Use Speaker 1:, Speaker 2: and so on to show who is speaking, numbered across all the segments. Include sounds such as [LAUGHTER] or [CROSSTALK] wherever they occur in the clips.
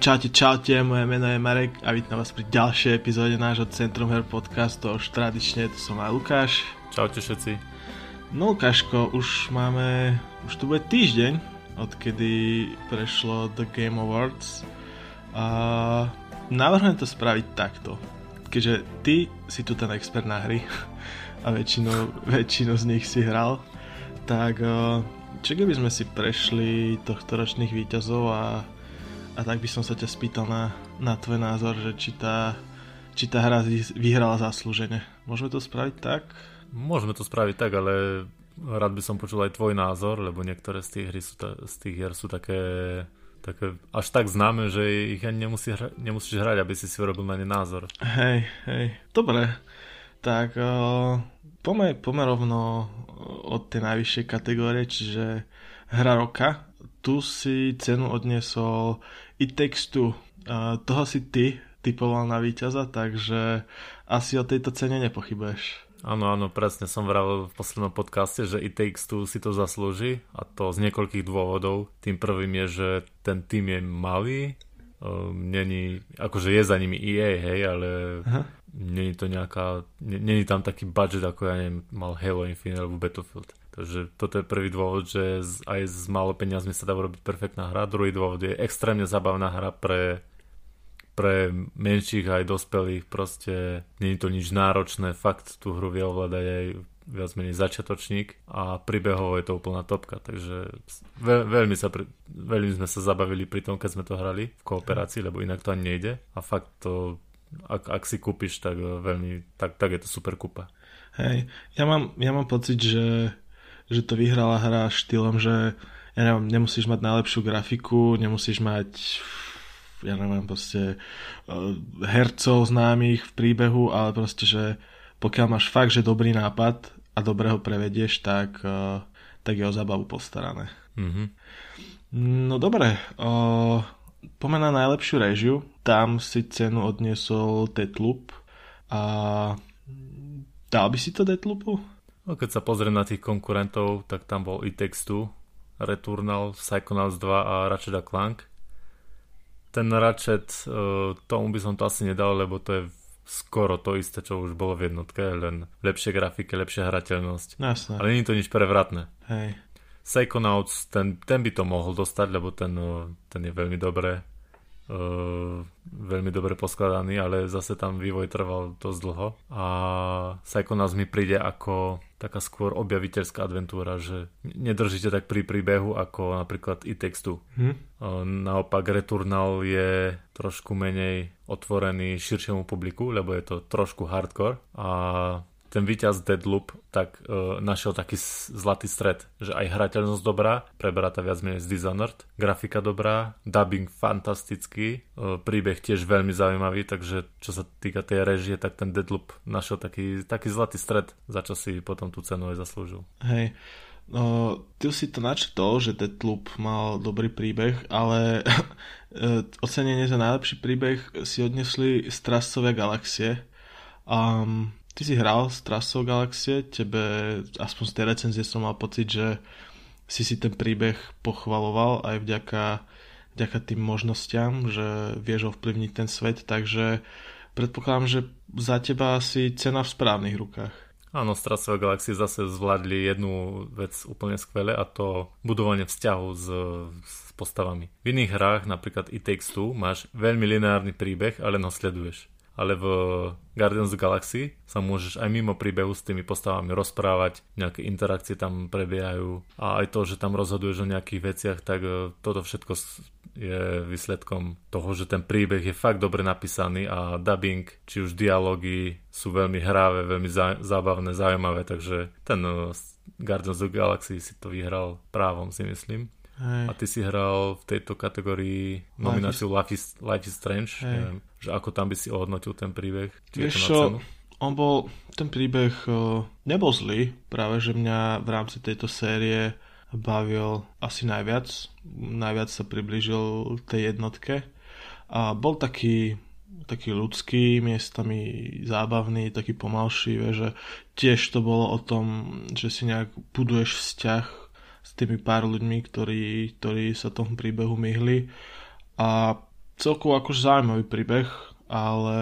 Speaker 1: Čaute, čaute, moje meno je Marek a vítam vás pri ďalšej epizóde nášho Centrum Her podcastu. Už tradične, to som aj Lukáš.
Speaker 2: Čaute všetci.
Speaker 1: No Lukáško, už máme, už tu bude týždeň, odkedy prešlo The Game Awards. A navrhujem to spraviť takto, keďže ty si tu ten expert na hry a väčšinu, väčšinu z nich si hral, tak čo keby sme si prešli tohto ročných výťazov a a tak by som sa ťa spýtal na, na tvoj názor, že či tá, či tá hra vyhrala zaslúžene. Môžeme to spraviť tak?
Speaker 2: Môžeme to spraviť tak, ale rád by som počul aj tvoj názor, lebo niektoré z tých, hry sú ta, z tých hier sú také, také až tak známe, že ich ani nemusí hra, nemusíš hrať, aby si si urobil na ne názor.
Speaker 1: Hej, hej, dobre. Tak uh, poďme, poďme rovno od tej najvyššej kategórie, čiže hra roka tu si cenu odniesol Takes Two. Uh, toho si ty typoval na víťaza, takže asi o tejto cene nepochybuješ.
Speaker 2: Áno, áno, presne som vravil v poslednom podcaste, že It Takes Two si to zaslúži a to z niekoľkých dôvodov. Tým prvým je, že ten tým je malý, um, není, akože je za nimi EA, hej, ale Aha. není to nejaká, není tam taký budget, ako ja neviem, mal Halo Infinite alebo Battlefield. Takže toto je prvý dôvod, že aj s málo peniazmi sa dá urobiť perfektná hra. Druhý dôvod je extrémne zabavná hra pre, pre menších aj dospelých. Proste je to nič náročné, fakt tú hru vie ovládať aj viac menej začiatočník a príbehovo je to úplná topka, takže veľ, veľmi, sa, veľmi sme sa zabavili pri tom, keď sme to hrali v kooperácii, lebo inak to ani nejde a fakt to, ak, ak si kúpiš, tak veľmi, tak, tak je to super kúpa.
Speaker 1: Hej, ja mám, ja mám pocit, že že to vyhrala hra štýlom, že ja neviem, nemusíš mať najlepšiu grafiku, nemusíš mať ja neviem, proste uh, hercov známych v príbehu, ale proste, že pokiaľ máš fakt, že dobrý nápad a dobre ho prevedieš, tak, uh, tak je o zabavu postarané. Mm-hmm. No dobre, uh, pomena najlepšiu režiu, tam si cenu odniesol Deathloop a dal by si to Deathloopu?
Speaker 2: No, keď sa pozrie na tých konkurentov, tak tam bol i Textu, Returnal, Psychonauts 2 a Ratchet Clank. Ten Ratchet, uh, tomu by som to asi nedal, lebo to je skoro to isté, čo už bolo v jednotke, len lepšie grafiky, lepšia hrateľnosť.
Speaker 1: Jasné.
Speaker 2: Ale nie je to nič prevratné.
Speaker 1: Hej.
Speaker 2: Psychonauts, ten, ten by to mohol dostať, lebo ten, uh, ten je veľmi dobré uh, veľmi dobre poskladaný, ale zase tam vývoj trval dosť dlho a Psychonauts mi príde ako taká skôr objaviteľská adventúra, že nedržíte tak pri príbehu ako napríklad i textu. Hm? Naopak Returnal je trošku menej otvorený širšiemu publiku, lebo je to trošku hardcore a ten víťaz Deadloop tak uh, našiel taký zlatý stred, že aj hrateľnosť dobrá, preberá viac menej z Dishonored, grafika dobrá, dubbing fantastický, uh, príbeh tiež veľmi zaujímavý, takže čo sa týka tej režie, tak ten Deadloop našiel taký, taký zlatý stred, za čo si potom tú cenu aj zaslúžil.
Speaker 1: Hej, No, ty si to načetol, že Deadloop mal dobrý príbeh, ale [LAUGHS] e, ocenenie za najlepší príbeh si odnesli Strasové galaxie. Um, Ty si hral s trasou Galaxie, tebe aspoň z tej recenzie som mal pocit, že si si ten príbeh pochvaloval aj vďaka, vďaka tým možnostiam, že vieš ovplyvniť ten svet, takže predpokladám, že za teba asi cena v správnych rukách.
Speaker 2: Áno, Strasové galaxie zase zvládli jednu vec úplne skvele a to budovanie vzťahu s, s postavami. V iných hrách, napríklad It Takes Two, máš veľmi lineárny príbeh, ale ho sleduješ ale v Guardians of the Galaxy sa môžeš aj mimo príbehu s tými postavami rozprávať, nejaké interakcie tam prebiehajú a aj to, že tam rozhoduješ o nejakých veciach, tak e, toto všetko je výsledkom toho, že ten príbeh je fakt dobre napísaný a dubbing, či už dialógy sú veľmi hravé, veľmi zábavné, zaujímavé, takže ten e, Guardians of the Galaxy si to vyhral právom, si myslím. Hej. A ty si hral v tejto kategórii nomináciu Life is, Life is Strange. Neviem, že ako tam by si ohodnotil ten príbeh?
Speaker 1: Vieš čo, on bol, ten príbeh uh, nebol zlý. Práve, že mňa v rámci tejto série bavil asi najviac. Najviac sa približil tej jednotke. A bol taký taký ľudský, miestami zábavný, taký pomalší, že tiež to bolo o tom, že si nejak buduješ vzťah s tými pár ľuďmi, ktorí, ktorí sa tomu príbehu myhli a celkovo akož zaujímavý príbeh, ale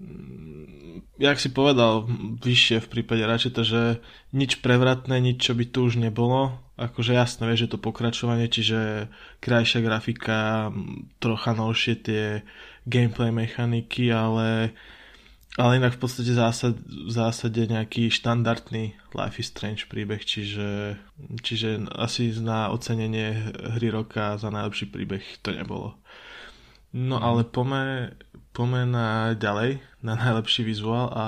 Speaker 1: mm, jak si povedal vyššie v prípade Ratcheta, že nič prevratné, nič, čo by tu už nebolo. Akože jasné, vieš, že to pokračovanie, čiže krajšia grafika, trocha novšie tie gameplay mechaniky, ale ale inak v podstate zásad, v zásade nejaký štandardný Life is Strange príbeh, čiže, čiže asi na ocenenie hry roka za najlepší príbeh to nebolo. No ale pome, pome na ďalej, na najlepší vizuál a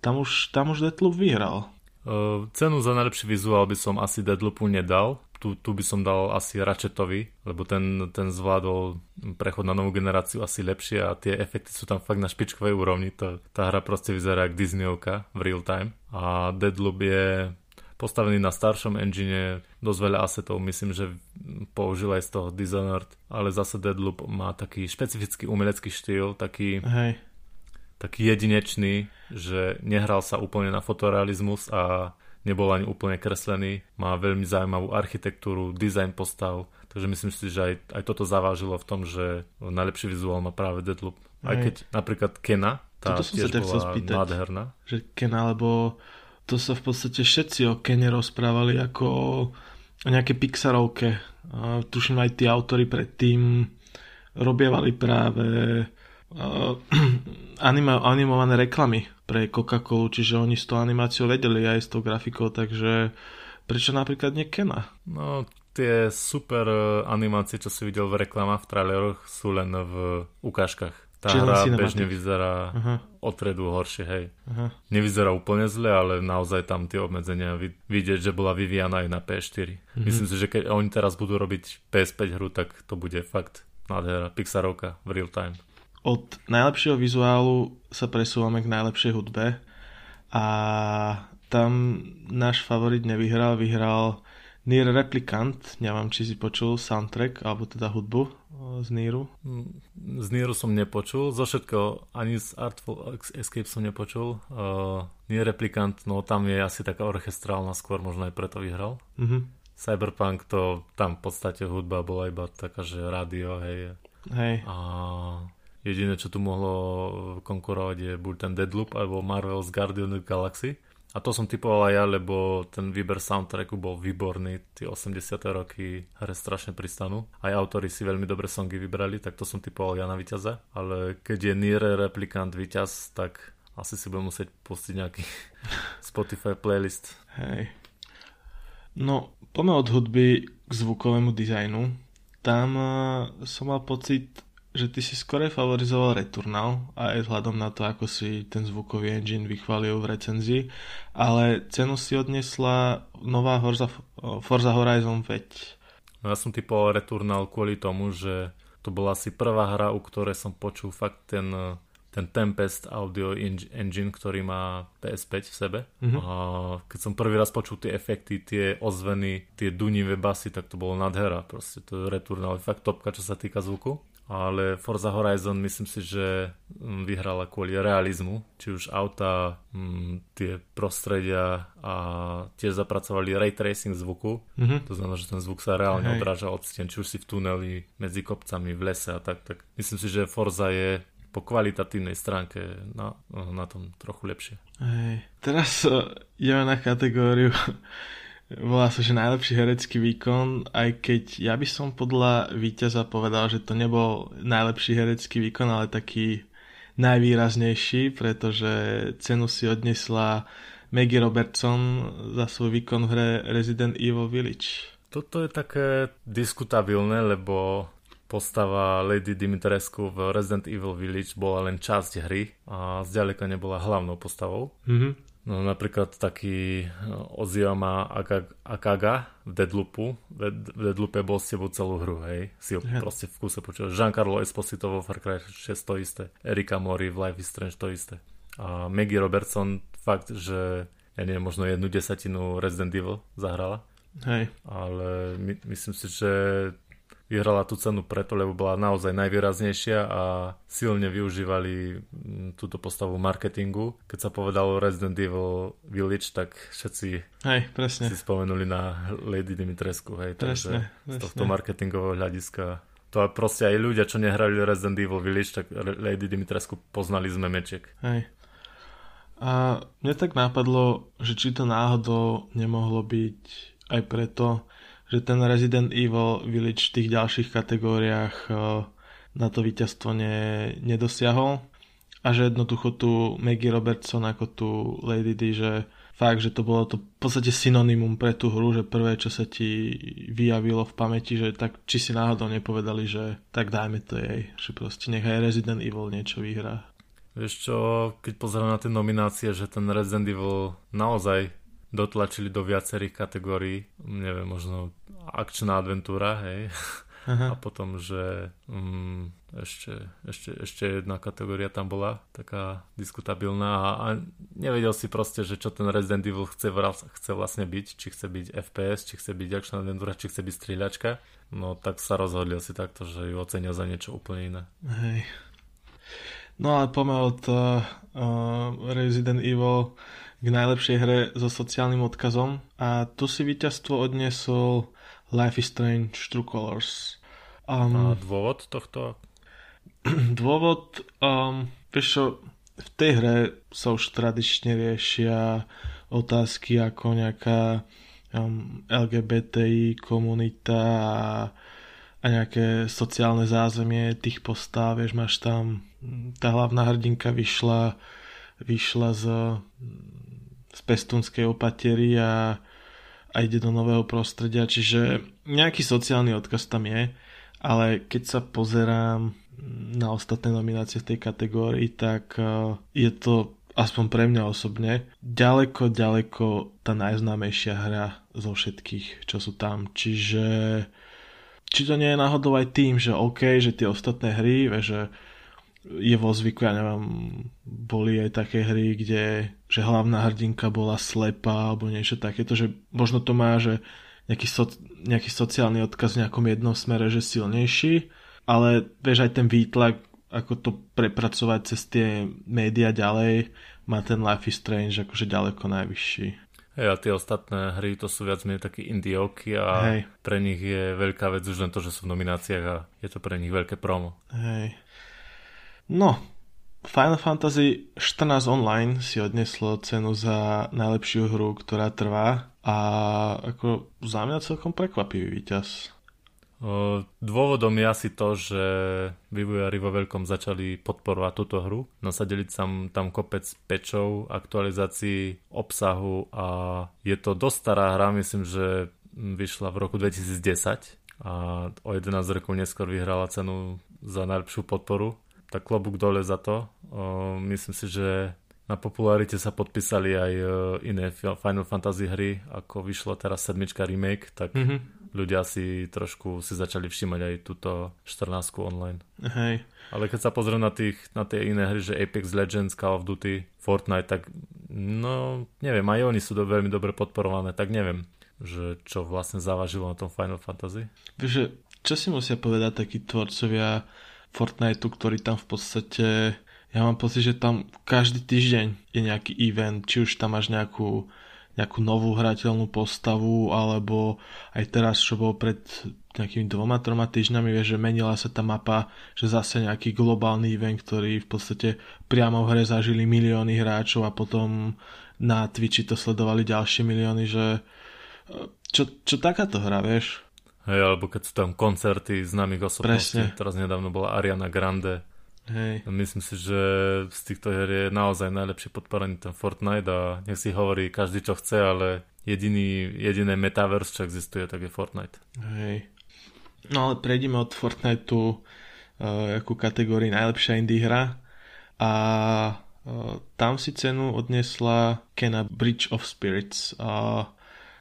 Speaker 1: tam už, tam už Deathloop vyhral.
Speaker 2: Uh, cenu za najlepší vizuál by som asi Deadloopu nedal, tu, tu by som dal asi Ratchetovi, lebo ten, ten zvládol prechod na novú generáciu asi lepšie a tie efekty sú tam fakt na špičkovej úrovni. To, tá hra proste vyzerá ako Disneyovka v real time. A Deadloop je postavený na staršom engine, dosť veľa asetov, myslím, že použil aj z toho Dishonored, ale zase Deadloop má taký špecifický umelecký štýl, taký,
Speaker 1: Hej.
Speaker 2: taký jedinečný, že nehral sa úplne na fotorealizmus a nebol ani úplne kreslený, má veľmi zaujímavú architektúru, dizajn postav, takže myslím si, že aj, aj toto zavážilo v tom, že najlepší vizuál má práve Deadloop. Aj keď napríklad Kena, tá
Speaker 1: Toto som
Speaker 2: tiež
Speaker 1: sa
Speaker 2: bola
Speaker 1: spýtať.
Speaker 2: nádherná.
Speaker 1: Že Kena, lebo to sa v podstate všetci o Kene rozprávali ako o nejaké Pixarovke. A tuším aj tí autory predtým robievali práve uh, [CLEARS THROAT] anima- animované reklamy pre Coca-Colu, čiže oni s tou animáciou vedeli aj s tou grafikou, takže prečo napríklad nie Kena?
Speaker 2: No, tie super eh, animácie, čo si videl v reklamách, v traileroch, sú len v ukážkach. Tá
Speaker 1: Čiže
Speaker 2: hra
Speaker 1: cinematic.
Speaker 2: bežne vyzerá
Speaker 1: Aha,
Speaker 2: odpredu horšie, hej.
Speaker 1: aha.
Speaker 2: Nevyzerá úplne zle, ale naozaj tam tie obmedzenia vid- vidieť, že bola vyvíjana aj na PS4. Mm-hmm. Myslím si, že keď oni teraz budú robiť PS5 hru, tak to bude fakt nádhera, Pixarovka v real time.
Speaker 1: Od najlepšieho vizuálu sa presúvame k najlepšej hudbe a tam náš favorit nevyhral, vyhral Nier Replicant, neviem, či si počul soundtrack, alebo teda hudbu o, z Nieru.
Speaker 2: Z Nieru som nepočul, zo všetkého ani z Artful Escape som nepočul. Uh, nie Replikant, no tam je asi taká orchestrálna, skôr možno aj preto vyhral.
Speaker 1: Mhm.
Speaker 2: Cyberpunk, to tam v podstate hudba bola iba taká, že rádio, hej.
Speaker 1: Hej,
Speaker 2: A jediné, čo tu mohlo konkurovať je buď ten Deadloop alebo Marvel's Guardian of Galaxy. A to som typoval aj ja, lebo ten výber soundtracku bol výborný. Tie 80. roky hre strašne pristanú. Aj autori si veľmi dobre songy vybrali, tak to som typoval ja na víťaza. Ale keď je Nier Replicant víťaz, tak asi si budem musieť pustiť nejaký [LAUGHS] Spotify playlist.
Speaker 1: hej. No, poďme od hudby k zvukovému dizajnu. Tam eh, som mal pocit, že ty si skore favorizoval Returnal aj vzhľadom na to, ako si ten zvukový engine vychválil v recenzii, ale cenu si odnesla nová Forza, Forza Horizon 5.
Speaker 2: No ja som typoval Returnal kvôli tomu, že to bola asi prvá hra, u ktorej som počul fakt ten, ten Tempest Audio Engine, ktorý má PS5 v sebe.
Speaker 1: Mhm.
Speaker 2: A keď som prvý raz počul tie efekty, tie ozveny, tie dunivé basy, tak to bolo nadhera. Proste to Returnal je fakt topka, čo sa týka zvuku. Ale Forza Horizon myslím si, že mm, vyhrala kvôli realizmu, či už auta, mm, tie prostredia a tiež zapracovali ray tracing zvuku,
Speaker 1: Mhm.
Speaker 2: to znamená, že ten zvuk sa reálne
Speaker 1: Hej.
Speaker 2: odráža od stien, či už si v tuneli, medzi kopcami, v lese a tak. tak. Myslím si, že Forza je po kvalitatívnej stránke na, na tom trochu lepšie.
Speaker 1: Hej. Teraz uh, ideme na kategóriu volá sa, že najlepší herecký výkon, aj keď ja by som podľa víťaza povedal, že to nebol najlepší herecký výkon, ale taký najvýraznejší, pretože cenu si odnesla Maggie Robertson za svoj výkon v hre Resident Evil Village.
Speaker 2: Toto je také diskutabilné, lebo postava Lady Dimitrescu v Resident Evil Village bola len časť hry a zďaleka nebola hlavnou postavou.
Speaker 1: Mhm.
Speaker 2: No napríklad taký Oziyama Aka- Akaga v Deadloopu. V Dead- v Deadloope bol s tebou celú hru, hej. Si ho
Speaker 1: Ja.
Speaker 2: proste v kúse počul. Giancarlo Esposito vo Far Cry 6 to isté. Erika Mori v Life is Strange to isté. A Maggie Robertson fakt, že ja neviem, možno jednu desatinu Resident Evil zahrala.
Speaker 1: Hej.
Speaker 2: Ale my, myslím si, že vyhrala tú cenu preto, lebo bola naozaj najvýraznejšia a silne využívali mm, túto postavu marketingu. Keď sa povedalo Resident Evil Village, tak všetci
Speaker 1: Hej, presne.
Speaker 2: si spomenuli na Lady Dimitrescu. Hej, takže
Speaker 1: Presne,
Speaker 2: z
Speaker 1: presne.
Speaker 2: tohto marketingového hľadiska To je proste aj ľudia, čo nehrali Resident Evil Village, tak Lady Dimitrescu poznali z memečiek.
Speaker 1: Hej. A mne tak nápadlo, že či to náhodou nemohlo byť aj preto, že ten Resident Evil Village v tých ďalších kategóriách eh, na to víťazstvo ne, nedosiahol a že jednoducho tu Maggie Robertson ako tu Lady D, že fakt, že to bolo to v podstate synonymum pre tú hru, že prvé, čo sa ti vyjavilo v pamäti, že tak či si náhodou nepovedali, že tak dajme to jej, že proste nech aj Resident Evil niečo vyhrá.
Speaker 2: Vieš čo, keď pozerám na tie nominácie, že ten Resident Evil naozaj dotlačili do viacerých kategórií, neviem, možno akčná adventúra, hej, Aha. a potom, že um, ešte, ešte, ešte jedna kategória tam bola taká diskutabilná a, a nevedel si proste, že čo ten Resident Evil chce, chce vlastne byť, či chce byť FPS, či chce byť action adventura, či chce byť strieľačka. No tak sa rozhodli asi takto, že ju ocenia za niečo úplne iné.
Speaker 1: Hej. No ale poďme od uh, Resident Evil k najlepšej hre so sociálnym odkazom a tu si víťazstvo odniesol Life is Strange True Colors.
Speaker 2: Um, a dôvod tohto? [CLEARS THROAT]
Speaker 1: Dôvod, um, vieš čo, v tej hre sa už tradične riešia otázky ako nejaká um, LGBTI komunita a, a nejaké sociálne zázemie tých postáv, vieš, máš tam tá hlavná hrdinka vyšla vyšla z, z pestunskej opatery a, a ide do nového prostredia, čiže nejaký sociálny odkaz tam je, ale keď sa pozerám na ostatné nominácie v tej kategórii, tak uh, je to aspoň pre mňa osobne ďaleko, ďaleko tá najznámejšia hra zo všetkých, čo sú tam. Čiže či to nie je náhodou aj tým, že OK, že tie ostatné hry, že je vo zvyku, ja neviem, boli aj také hry, kde že hlavná hrdinka bola slepá alebo niečo takéto, že možno to má, že nejaký, so, nejaký sociálny odkaz v nejakom jednom smere, že silnejší, ale vieš aj ten výtlak, ako to prepracovať cez tie médiá ďalej, má ten Life is Strange akože ďaleko najvyšší.
Speaker 2: Hej, a tie ostatné hry to sú viac menej také indiovky a Hej. pre nich je veľká vec už len to, že sú v nomináciách a je to pre nich veľké promo.
Speaker 1: Hej. No, Final Fantasy 14 Online si odneslo cenu za najlepšiu hru, ktorá trvá a ako za mňa celkom prekvapivý víťaz.
Speaker 2: Dôvodom je asi to, že vývojári vo veľkom začali podporovať túto hru. Nasadili tam, tam kopec pečov, aktualizácií obsahu a je to dosť stará hra, myslím, že vyšla v roku 2010 a o 11 rokov neskôr vyhrala cenu za najlepšiu podporu. Tak klobúk dole za to. Myslím si, že na popularite sa podpísali aj iné Final Fantasy hry, ako vyšlo teraz sedmička remake, tak mm-hmm ľudia si trošku si začali všímať aj túto 14 online.
Speaker 1: Hej.
Speaker 2: Ale keď sa pozriem na, tých, na tie iné hry, že Apex Legends, Call of Duty, Fortnite, tak no neviem, aj oni sú do, veľmi dobre podporované, tak neviem, že čo vlastne závažilo na tom Final Fantasy.
Speaker 1: Vieš, čo si musia povedať takí tvorcovia Fortniteu, ktorí tam v podstate ja mám pocit, že tam každý týždeň je nejaký event, či už tam máš nejakú nejakú novú hrateľnú postavu, alebo aj teraz, čo bolo pred nejakými dvoma, troma týždňami, vieš, že menila sa tá mapa, že zase nejaký globálny event, ktorý v podstate priamo v hre zažili milióny hráčov a potom na Twitchi to sledovali ďalšie milióny, že čo, čo takáto hra, vieš?
Speaker 2: Hej, alebo keď sú tam koncerty známych osobností. Presne. Teraz nedávno bola Ariana Grande
Speaker 1: Hej.
Speaker 2: Myslím si, že z týchto hier je naozaj najlepšie podporený ten Fortnite a nech si hovorí každý, čo chce, ale jediný, jediné metaverse, čo existuje, tak je Fortnite.
Speaker 1: Hej. No ale prejdeme od Fortniteu uh, ako kategórii najlepšia indie hra a uh, tam si cenu odnesla Kena Bridge of Spirits. A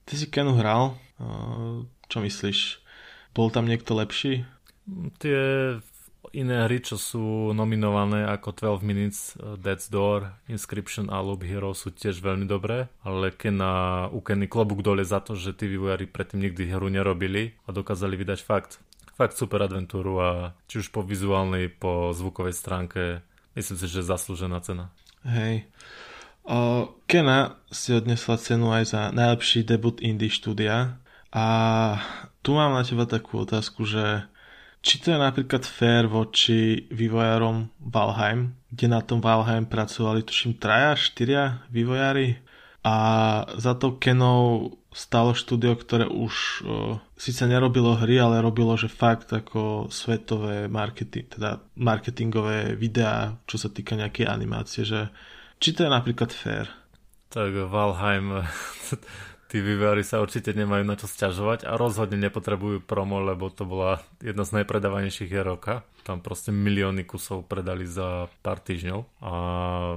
Speaker 1: ty si Kenu hral, uh, čo myslíš? Bol tam niekto lepší?
Speaker 2: Tie iné hry, čo sú nominované ako 12 Minutes, eh, Death's Door, Inscription a Loop Hero sú tiež veľmi dobré, ale keď na úkenný klobúk dole za to, že tí vývojári predtým nikdy hru nerobili a dokázali vydať fakt, fakt super adventúru a či už po vizuálnej, po zvukovej stránke, myslím si, že zaslúžená cena.
Speaker 1: Hej. Uh, Kena si odnesla cenu aj za najlepší debut indie štúdia a tu mám na teba takú otázku, že či to je napríklad fair voči vývojárom Valheim, kde na tom Valheim pracovali tuším traja, štyria vývojári a za to Kenou stalo štúdio, ktoré už o, síce nerobilo hry, ale robilo, že fakt ako svetové marketing, teda marketingové videá, čo sa týka nejakej animácie, že či to je napríklad fair?
Speaker 2: Tak Valheim [LAUGHS] tí vývojári sa určite nemajú na čo sťažovať a rozhodne nepotrebujú promo, lebo to bola jedna z najpredávanejších hier roka. Tam proste milióny kusov predali za pár týždňov a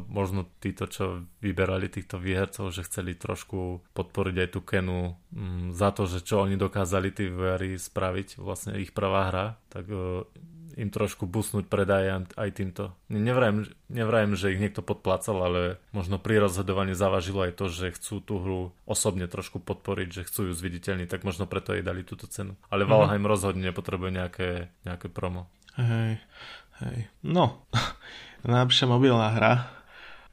Speaker 2: možno títo, čo vyberali týchto výhercov, že chceli trošku podporiť aj tú Kenu mm, za to, že čo oni dokázali tí vývojári spraviť, vlastne ich prvá hra, tak im trošku busnúť predaj aj týmto. Nevrajem, nevrajem, že ich niekto podplácal, ale možno pri rozhodovaní zavažilo aj to, že chcú tú hru osobne trošku podporiť, že chcú ju zviditeľniť, tak možno preto jej dali túto cenu. Ale mm-hmm. Valheim rozhodne nepotrebuje nejaké, nejaké promo.
Speaker 1: Hej, hej. No, [LAUGHS] najlepšia mobilná hra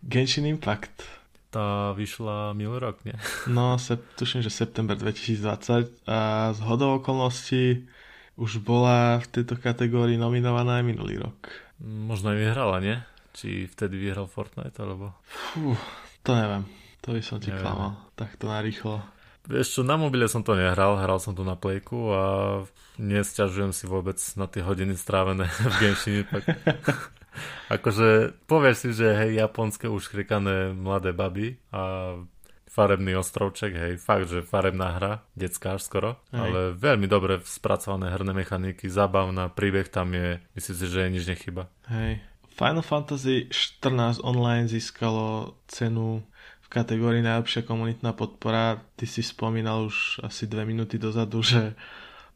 Speaker 1: Genshin Impact.
Speaker 2: Tá vyšla minulý rok, nie?
Speaker 1: No, sep, tuším, že september 2020 a z hodou okolností už bola v tejto kategórii nominovaná aj minulý rok.
Speaker 2: Možno aj vyhrala, nie? Či vtedy vyhral Fortnite, alebo...
Speaker 1: Fú, to neviem. To by som ti neviem. klamal. Tak to narýchlo.
Speaker 2: Vieš čo, na mobile som to nehral, hral som to na plejku a nesťažujem si vôbec na tie hodiny strávené [LAUGHS] v Genshin [LAUGHS] akože povieš si, že hej, japonské uškrikané mladé baby a farebný ostrovček, hej, fakt, že farebná hra, detská až skoro, hej. ale veľmi dobre spracované herné mechaniky, zábavná, príbeh tam je, myslím si, že nič nechyba.
Speaker 1: Hej. Final Fantasy 14 online získalo cenu v kategórii najlepšia komunitná podpora. Ty si spomínal už asi dve minúty dozadu, že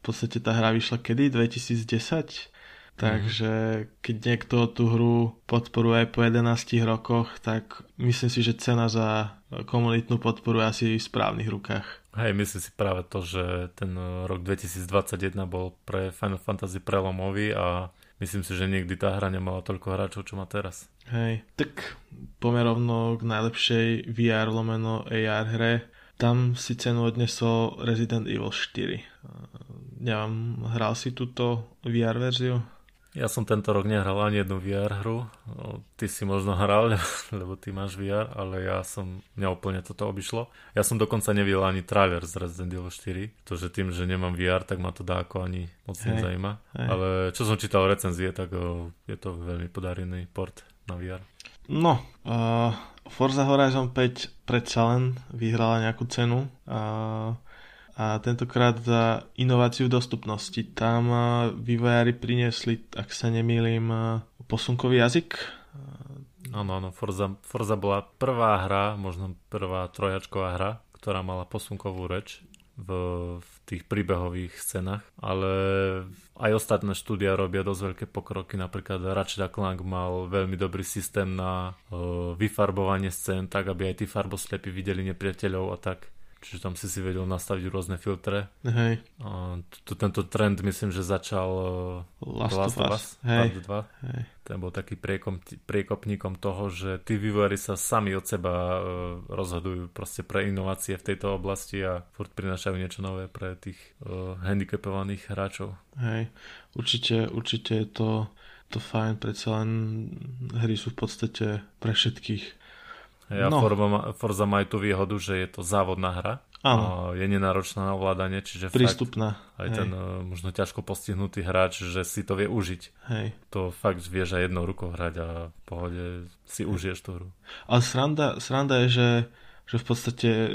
Speaker 1: v podstate tá hra vyšla kedy? 2010? Takže keď niekto tú hru podporuje aj po 11 rokoch, tak myslím si, že cena za komunitnú podporu je asi v správnych rukách.
Speaker 2: Hej, myslím si práve to, že ten rok 2021 bol pre Final Fantasy prelomový a myslím si, že nikdy tá hra nemala toľko hráčov, čo má teraz.
Speaker 1: Hej, tak pomerovno k najlepšej VR lomeno AR hre. Tam si cenu odnesol Resident Evil 4. Neviem, hral si túto VR verziu?
Speaker 2: Ja som tento rok nehral ani jednu VR hru. Ty si možno hral, [LAUGHS] lebo ty máš VR, ale ja som, mňa úplne toto obišlo. Ja som dokonca nevidel ani trailer z Resident Evil 4, pretože tým, že nemám VR, tak ma to dá ako ani moc hey, nezajíma. Hey. Ale čo som čítal recenzie, tak je to veľmi podarený port na VR.
Speaker 1: No, uh, Forza Horizon 5 predsa len vyhrala nejakú cenu. Uh, a tentokrát za inováciu dostupnosti. Tam vývojári priniesli, ak sa nemýlim, posunkový jazyk.
Speaker 2: Áno, áno, Forza, Forza bola prvá hra, možno prvá trojačková hra, ktorá mala posunkovú reč v, v tých príbehových scénach, ale aj ostatné štúdia robia dosť veľké pokroky, napríklad Ratchet Clank mal veľmi dobrý systém na uh, vyfarbovanie scén, tak aby aj tí farboslepí videli nepriateľov a tak. Čiže tam si si vedel nastaviť rôzne filtre.
Speaker 1: Hej.
Speaker 2: A t- tento trend myslím, že začal
Speaker 1: Last, Last of Us. Hej.
Speaker 2: 2. Hej. Ten bol taký priekom, priekopníkom toho, že tí vývojári sa sami od seba uh, rozhodujú proste pre inovácie v tejto oblasti a furt prinášajú niečo nové pre tých uh, handicapovaných hráčov.
Speaker 1: Hej, určite, určite je to, to fajn, predsa len hry sú v podstate pre všetkých
Speaker 2: ja, no. Forza, Forza má aj tú výhodu, že je to závodná hra. Áno. Je nenáročná na ovládanie, čiže
Speaker 1: Prístupná.
Speaker 2: Fakt, aj Hej. ten e, možno ťažko postihnutý hráč, že si to vie užiť.
Speaker 1: Hej.
Speaker 2: To fakt vieš aj jednou rukou hrať a v pohode si užiješ tú hru.
Speaker 1: Ale sranda, sranda je, že že v podstate e,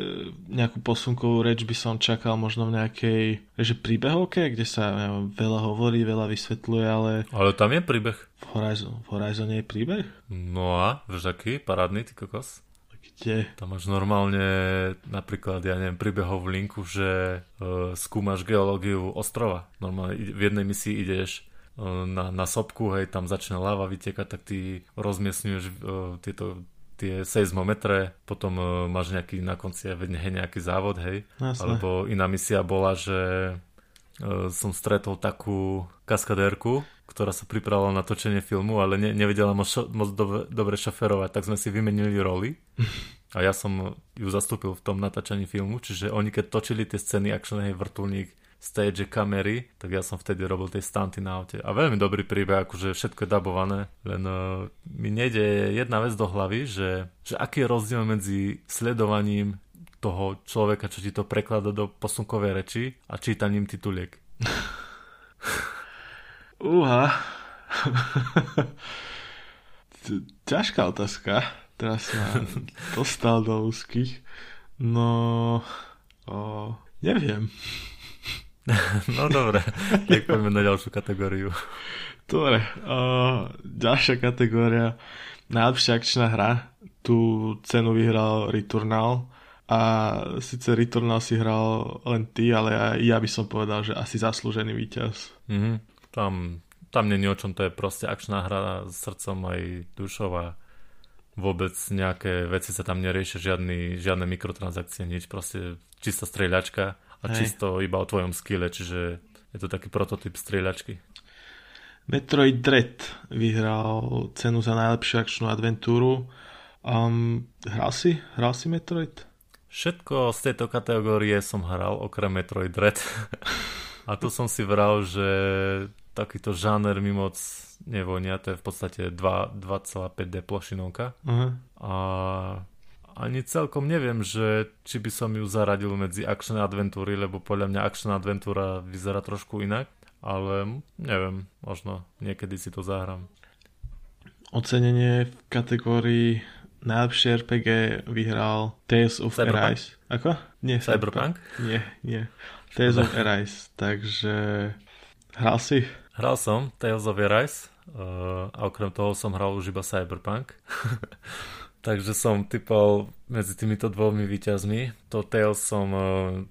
Speaker 1: nejakú posunkovú reč by som čakal možno v nejakej že príbehovke, kde sa neviem, veľa hovorí, veľa vysvetľuje, ale...
Speaker 2: Ale tam je príbeh.
Speaker 1: V Horizon, v Horizon je príbeh?
Speaker 2: No a, vieš aký? Parádny, ty kokos?
Speaker 1: Kde?
Speaker 2: Tam máš normálne napríklad, ja neviem, príbehov v linku, že uh, skúmaš geológiu ostrova. Normálne v jednej misii ideš uh, na, na sopku, hej, tam začne láva vytekať, tak ty rozmiestňuješ uh, tieto tie seizmometre, potom uh, máš nejaký na konci hej, nejaký závod, hej. Jasne. Alebo iná misia bola, že uh, som stretol takú kaskadérku, ktorá sa pripravila na točenie filmu, ale ne, nevedela moc, šo- moc do- dobre šoferovať, tak sme si vymenili roli. [LAUGHS] A ja som ju zastúpil v tom natáčaní filmu, čiže oni keď točili tie scény akčné, vrtulník stage kamery, tak ja som vtedy robil tie stanty na aute. A veľmi dobrý príbeh, akože všetko je dabované, len uh, mi nejde jedna vec do hlavy, že, že aký je rozdiel medzi sledovaním toho človeka, čo ti to preklada do posunkovej reči a čítaním tituliek. [LAUGHS]
Speaker 1: Uha. [LAUGHS] Ťažká otázka. Teraz sa dostal do úzkých. No, o, neviem. [LAUGHS]
Speaker 2: no dobre, tak poďme na ďalšiu kategóriu.
Speaker 1: Dobre, o, ďalšia kategória. Najlepšia akčná hra. Tu cenu vyhral Returnal. A síce Returnal si hral len ty, ale ja, ja by som povedal, že asi zaslúžený víťaz.
Speaker 2: Mm-hmm. Tam, tam je o čom, to je proste akčná hra s srdcom aj dušou a vôbec nejaké veci sa tam neriešia, žiadny, žiadne mikrotransakcie, nič, proste čistá strieľačka a Hej. čisto iba o tvojom skille, čiže je to taký prototyp strieľačky.
Speaker 1: Metroid Dread vyhral cenu za najlepšiu akčnú adventúru. Um, hral si? Hral si Metroid?
Speaker 2: Všetko z tejto kategórie som hral, okrem Metroid Dread. [LAUGHS] a tu som si vral, že takýto žáner mi moc nevonia, to je v podstate 2,5D plošinovka. Uh-huh. A ani celkom neviem, že či by som ju zaradil medzi akčné adventúry, lebo podľa mňa akčná adventúra vyzerá trošku inak, ale neviem, možno niekedy si to zahrám.
Speaker 1: Ocenenie v kategórii najlepšie RPG vyhral Tales of Cyberpunk? Arise. Ako?
Speaker 2: Nie, Cyberpunk?
Speaker 1: Nie, nie. Tales of Arise, takže hral si?
Speaker 2: Hral som Tales of Arise uh, a okrem toho som hral už iba Cyberpunk. [LAUGHS] Takže som typol medzi týmito dvomi výťazmi. To Tales som, uh,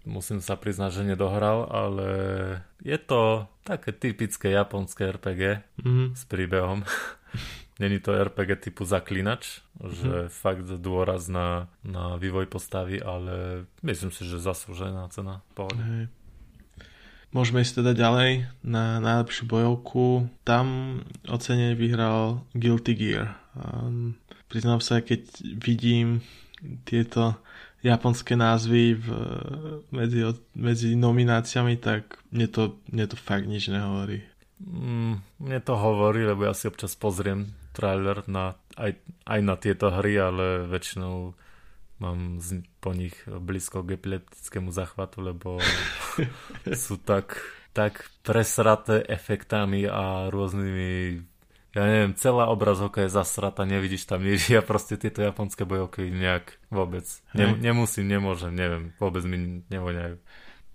Speaker 2: musím sa priznať, že nedohral, ale je to také typické japonské RPG mm-hmm. s príbehom. [LAUGHS] Není to RPG typu zaklinač, že mm-hmm. fakt dôraz na, na vývoj postavy, ale myslím si, že zaslúžená cena. Pohode.
Speaker 1: Môžeme ísť teda ďalej na najlepšiu bojovku. Tam ocenenie vyhral Guilty Gear. Um, priznám sa, keď vidím tieto japonské názvy v, medzi, medzi nomináciami, tak mne to, mne to fakt nič nehovorí.
Speaker 2: Mm, mne to hovorí, lebo ja si občas pozriem trailer na, aj, aj na tieto hry, ale väčšinou mám z, po nich blízko k epileptickému zachvatu, lebo [LAUGHS] sú tak, tak presraté efektami a rôznymi ja neviem, celá obrazovka je zasrata, nevidíš tam nič, [LAUGHS] ja proste tieto japonské bojovky nejak vôbec, ne, nemusím, nemôžem, neviem, vôbec mi nevoňajú.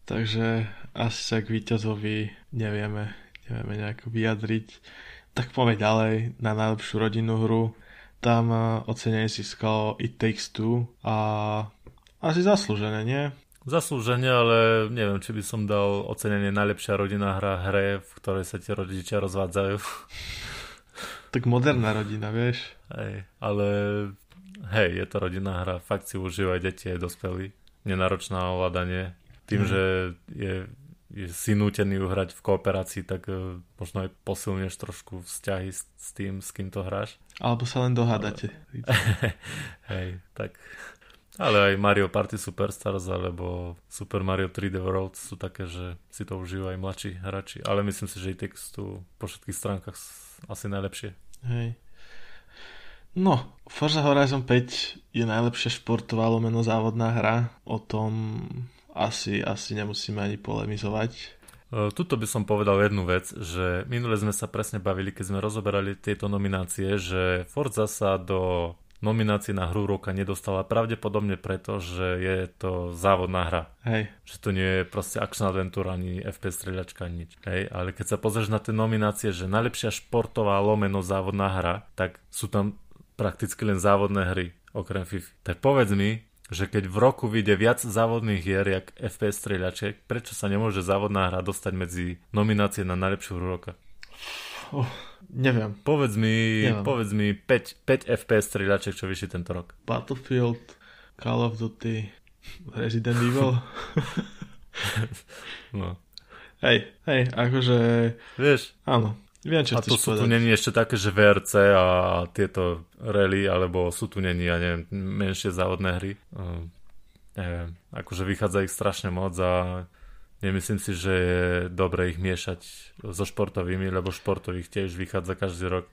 Speaker 1: Takže asi sa k víťazovi nevieme, nevieme nejako vyjadriť. Tak poďme ďalej na najlepšiu rodinnú hru tam eh, ocenenie získalo It Takes Two a asi zaslúžené, nie?
Speaker 2: Zaslúženie, ale neviem, či by som dal ocenenie najlepšia rodina hra hre, v ktorej sa tie rodičia rozvádzajú. [LAUGHS]
Speaker 1: Tak moderná rodina, vieš?
Speaker 2: Hej, ale hej, je to rodinná hra, fakt si užívajú deti aj dospelí. Nenáročná ovládanie. Tým, mm. že je je si nútený uhrať v kooperácii, tak uh, možno aj posilneš trošku vzťahy s, s tým, s kým to hráš.
Speaker 1: Alebo sa len dohádate. [LAUGHS]
Speaker 2: Hej, tak. Ale aj Mario Party Superstars alebo Super Mario 3D World sú také, že si to užívajú aj mladší hráči. Ale myslím si, že i textu po všetkých stránkach asi najlepšie.
Speaker 1: Hej. No, Forza Horizon 5 je najlepšia športová lomeno závodná hra. O tom asi, asi nemusíme ani polemizovať. E,
Speaker 2: tuto by som povedal jednu vec, že minule sme sa presne bavili, keď sme rozoberali tieto nominácie, že Forza sa do nominácie na hru roka nedostala pravdepodobne preto, že je to závodná hra.
Speaker 1: Hej.
Speaker 2: Že to nie je proste akčná adventúra, ani FPS strieľačka, ani nič. Hej, ale keď sa pozrieš na tie nominácie, že najlepšia športová lomeno závodná hra, tak sú tam prakticky len závodné hry, okrem FIFA. Tak povedz mi, že keď v roku vyjde viac závodných hier, jak FPS strieľačiek, prečo sa nemôže závodná hra dostať medzi nominácie na najlepšiu hru roka?
Speaker 1: Oh, neviem.
Speaker 2: Povedz mi, neviem. povedz mi 5, 5 FPS strieľačiek, čo vyšli tento rok.
Speaker 1: Battlefield, Call of Duty, Resident Evil. [LAUGHS]
Speaker 2: no.
Speaker 1: Hej, hej, akože...
Speaker 2: Vieš?
Speaker 1: Áno, Viem, čo
Speaker 2: a to sú tu není ešte také, že VRC a tieto rally, alebo sú tu není, ja neviem, menšie závodné hry. Uh, neviem, akože vychádza ich strašne moc a Nemyslím si, že je dobre ich miešať so športovými, lebo športových tiež vychádza každý rok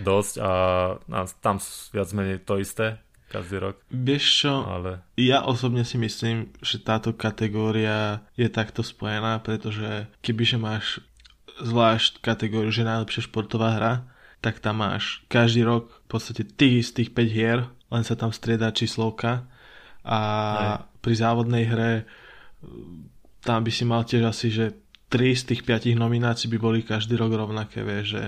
Speaker 2: dosť a, a tam viac menej to isté každý rok.
Speaker 1: Vieš čo, ale... ja osobne si myslím, že táto kategória je takto spojená, pretože kebyže máš zvlášť kategóriu, že najlepšia športová hra, tak tam máš každý rok v podstate tých istých 5 hier, len sa tam striedá číslovka a Aj. pri závodnej hre tam by si mal tiež asi, že 3 z tých 5 nominácií by boli každý rok rovnaké, vieš, že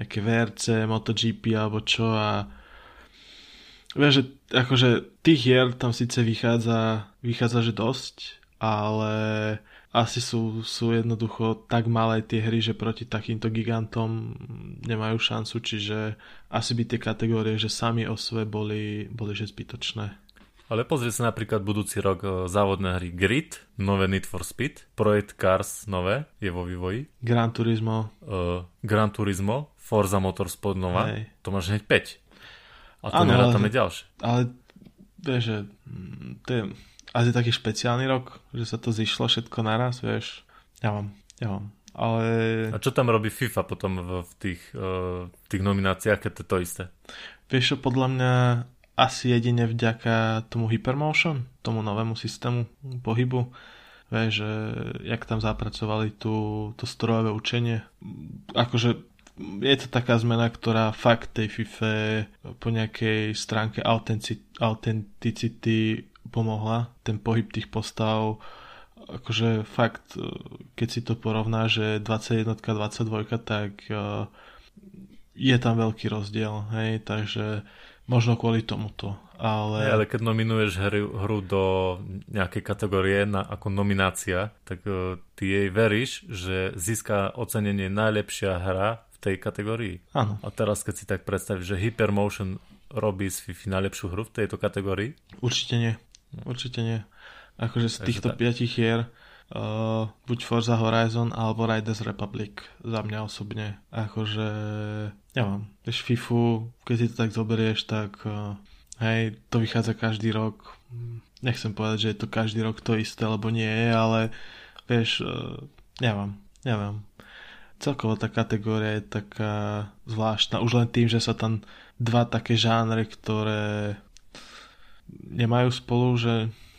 Speaker 1: nejaké VRC, MotoGP alebo čo a vieš, že akože tých hier tam síce vychádza, vychádza, že dosť, ale asi sú, sú jednoducho tak malé tie hry, že proti takýmto gigantom nemajú šancu, čiže asi by tie kategórie, že sami o sve boli, boli že zbytočné.
Speaker 2: Ale pozri sa napríklad budúci rok e, závodné hry Grid, nové Need for Speed, Projekt Cars nové je vo vývoji.
Speaker 1: Gran Turismo.
Speaker 2: Uh, Gran Turismo, Forza Motorsport nová, Hej. to máš hneď 5. A to nerátame ďalšie.
Speaker 1: Ale vieš, že mm, to je asi taký špeciálny rok, že sa to zišlo všetko naraz, vieš. Ja mám, ja mám. Ale...
Speaker 2: A čo tam robí FIFA potom v, v, tých, uh, v tých nomináciách, keď to je to isté?
Speaker 1: Vieš čo, podľa mňa asi jedine vďaka tomu Hypermotion, tomu novému systému pohybu. Vieš, že jak tam zapracovali tú, to strojové učenie. Akože je to taká zmena, ktorá fakt tej FIFA po nejakej stránke autenticity pomohla. Ten pohyb tých postav akože fakt, keď si to porovná, že 21, 22, tak eh, je tam veľký rozdiel, hej, takže Možno kvôli tomuto, ale...
Speaker 2: Ja, ale keď nominuješ hru, hru do nejakej kategórie na, ako nominácia, tak uh, ty jej veríš, že získa ocenenie najlepšia hra v tej kategórii.
Speaker 1: Áno.
Speaker 2: A teraz keď si tak predstavíš, že Hypermotion robí z FIFA najlepšiu hru v tejto kategórii?
Speaker 1: Určite nie. Určite nie. Akože z týchto tak. piatich hier uh, buď Forza Horizon alebo Riders Republic za mňa osobne. Akože, ja mám, vieš FIFU, keď si to tak zoberieš, tak uh, hej, to vychádza každý rok. Nechcem povedať, že je to každý rok to isté, lebo nie je, ale vieš, uh, neviem, neviem. Celkovo tá kategória je taká zvláštna, už len tým, že sa tam dva také žánry, ktoré nemajú spolu, že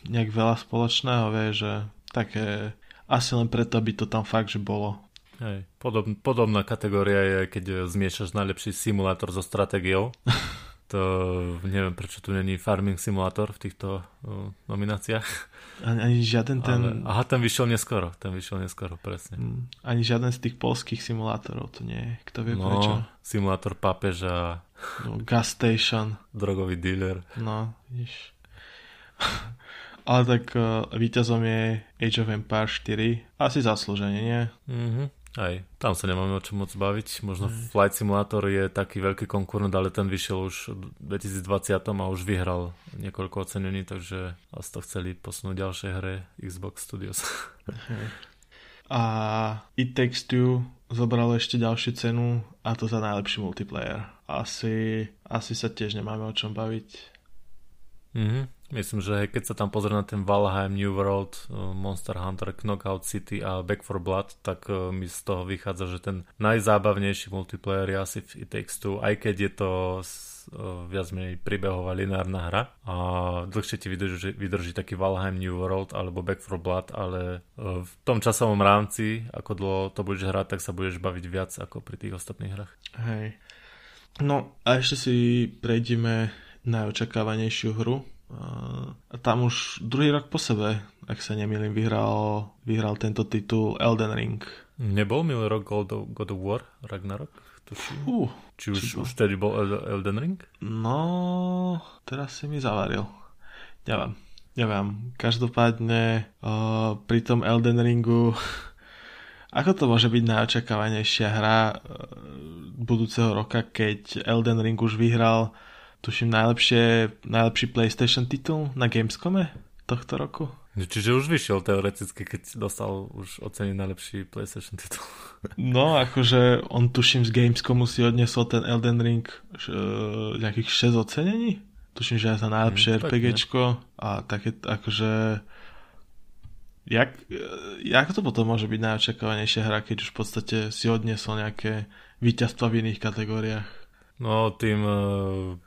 Speaker 1: nejak veľa spoločného, vie, že také asi len preto, aby to tam fakt, že bolo.
Speaker 2: Hej. Podob, podobná kategória je, keď zmiešaš najlepší simulátor so stratégiou. [LAUGHS] to neviem, prečo tu není farming simulátor v týchto uh, nomináciách.
Speaker 1: Ani, ani žiaden ten...
Speaker 2: Ale, aha, ten vyšiel neskoro, ten vyšiel neskoro, presne. Mm,
Speaker 1: ani žiaden z tých polských simulátorov to nie je, kto vie
Speaker 2: no,
Speaker 1: prečo.
Speaker 2: simulátor pápeža.
Speaker 1: No, gas station.
Speaker 2: Drogový dealer.
Speaker 1: No, vidíš. [LAUGHS] Ale tak uh, víťazom je Age of Empires 4. Asi zaslúženie, nie?
Speaker 2: Mhm. Aj, tam sa nemáme o čom moc baviť. Možno Aj. Flight Simulator je taký veľký konkurent, ale ten vyšiel už v 2020 a už vyhral niekoľko ocenení, takže asi to chceli posunúť ďalšej hre Xbox Studios.
Speaker 1: A It Takes Two zobralo ešte ďalšiu cenu a to za najlepší multiplayer. Asi, asi sa tiež nemáme o čom baviť.
Speaker 2: Mhm. Myslím, že keď sa tam pozrie na ten Valheim, New World, uh, Monster Hunter, Knockout City a Back for Blood, tak uh, mi z toho vychádza, že ten najzábavnejší multiplayer je asi v It Takes Two, aj keď je to uh, viac menej príbehová lineárna hra a dlhšie ti vydrží, vydrží taký Valheim New World alebo Back for Blood, ale v tom časovom rámci, ako dlho to budeš hrať, tak sa budeš baviť viac ako pri tých ostatných hrách.
Speaker 1: Hej. No a ešte si prejdeme najočakávanejšiu hru, tam už druhý rok po sebe, ak sa nemýlim, vyhral, vyhral tento titul Elden Ring.
Speaker 2: Nebol milý rok God of, War, Ragnarok? Uh, či už, či už tedy bol Elden Ring?
Speaker 1: No, teraz si mi zavaril. Neviem, neviem. Každopádne uh, pri tom Elden Ringu [LAUGHS] ako to môže byť najočakávanejšia hra uh, budúceho roka, keď Elden Ring už vyhral tuším, najlepšie, najlepší PlayStation titul na Gamescome tohto roku.
Speaker 2: Čiže už vyšiel teoreticky, keď dostal už oceniť najlepší PlayStation titul.
Speaker 1: No, akože on tuším z Gamescomu si odnesol ten Elden Ring uh, nejakých 6 ocenení. Tuším, že aj za najlepšie mm, RPGčko a také akože jak, jak to potom môže byť najočakávanejšia hra, keď už v podstate si odniesol nejaké víťazstva v iných kategóriách?
Speaker 2: No tým, e,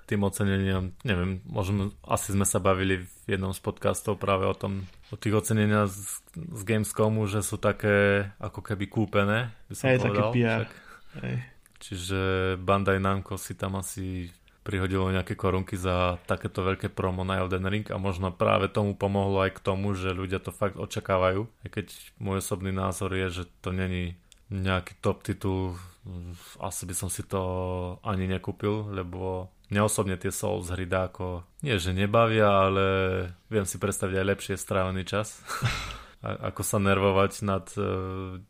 Speaker 2: tým oceneniam, neviem, možno asi sme sa bavili v jednom z podcastov práve o tom, o tých ocenenia z, z Gamescomu, že sú také ako keby kúpené, by som
Speaker 1: Hej,
Speaker 2: povedal.
Speaker 1: také PR.
Speaker 2: Však,
Speaker 1: Hej.
Speaker 2: čiže Bandai Namco si tam asi prihodilo nejaké korunky za takéto veľké promo na Elden Ring a možno práve tomu pomohlo aj k tomu, že ľudia to fakt očakávajú. Aj keď môj osobný názor je, že to není nejaký top titul, asi by som si to ani nekúpil, lebo mňa osobne tie Souls hry dá ako, nie že nebavia, ale viem si predstaviť aj lepšie strávený čas. [LAUGHS] A, ako sa nervovať nad uh,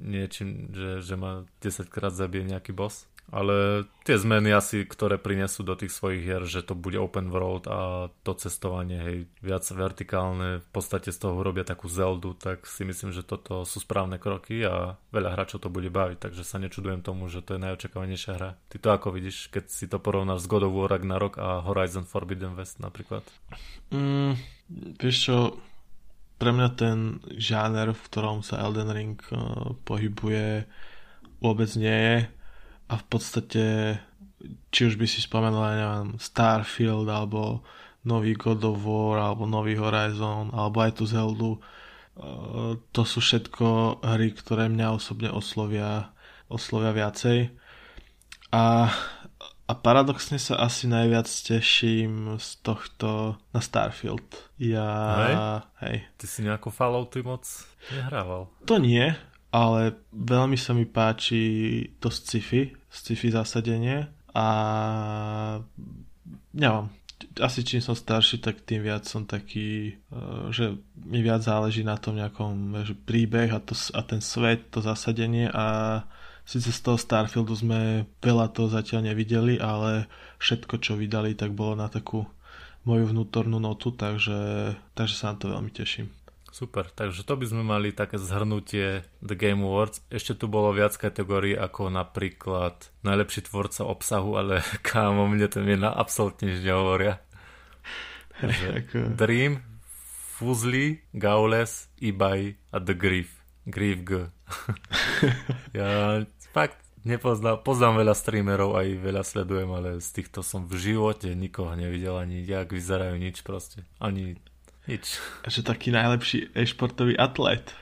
Speaker 2: niečím, že, že ma 10 krát zabije nejaký boss. Ale tie zmeny asi, ktoré prinesú do tých svojich hier, že to bude open world a to cestovanie, hej, viac vertikálne, v podstate z toho urobia takú zeldu, tak si myslím, že toto sú správne kroky a veľa hráčov to bude baviť, takže sa nečudujem tomu, že to je najočakávanejšia hra. Ty to ako vidíš, keď si to porovnáš s God of War Ragnarok a Horizon Forbidden West napríklad?
Speaker 1: Mm, vieš čo, pre mňa ten žáner, v ktorom sa Elden Ring uh, pohybuje, vôbec nie je a v podstate či už by si spomenul neviem, Starfield alebo nový God of War alebo nový Horizon alebo aj tú Zeldu uh, to sú všetko hry, ktoré mňa osobne oslovia oslovia viacej a, a paradoxne sa asi najviac teším z tohto na Starfield ja,
Speaker 2: hej?
Speaker 1: hej.
Speaker 2: Ty si nejakú Fallouty moc nehrával?
Speaker 1: To nie, ale veľmi sa mi páči to sci-fi, sci-fi zasadenie a neviem, asi čím som starší, tak tým viac som taký, eh, že mi viac záleží na tom nejakom že príbeh a, to, a ten svet, to zasadenie a síce z toho Starfieldu sme veľa toho zatiaľ nevideli, ale všetko, čo vydali, tak bolo na takú moju vnútornú notu, takže, takže sa na to veľmi teším.
Speaker 2: Super, takže to by sme mali také zhrnutie The Game Awards. Ešte tu bolo viac kategórií ako napríklad najlepší tvorca obsahu, ale [LAUGHS] kámo, mne to na absolútne nič nehovoria. [LAUGHS] Dream, Fuzly, Gaules, Ibai a The Grief. Grief G. [LAUGHS] ja fakt nepoznám, poznám veľa streamerov, aj veľa sledujem, ale z týchto som v živote nikoho nevidel, ani jak vyzerajú nič proste. Ani nič.
Speaker 1: Že taký najlepší e-športový atlet.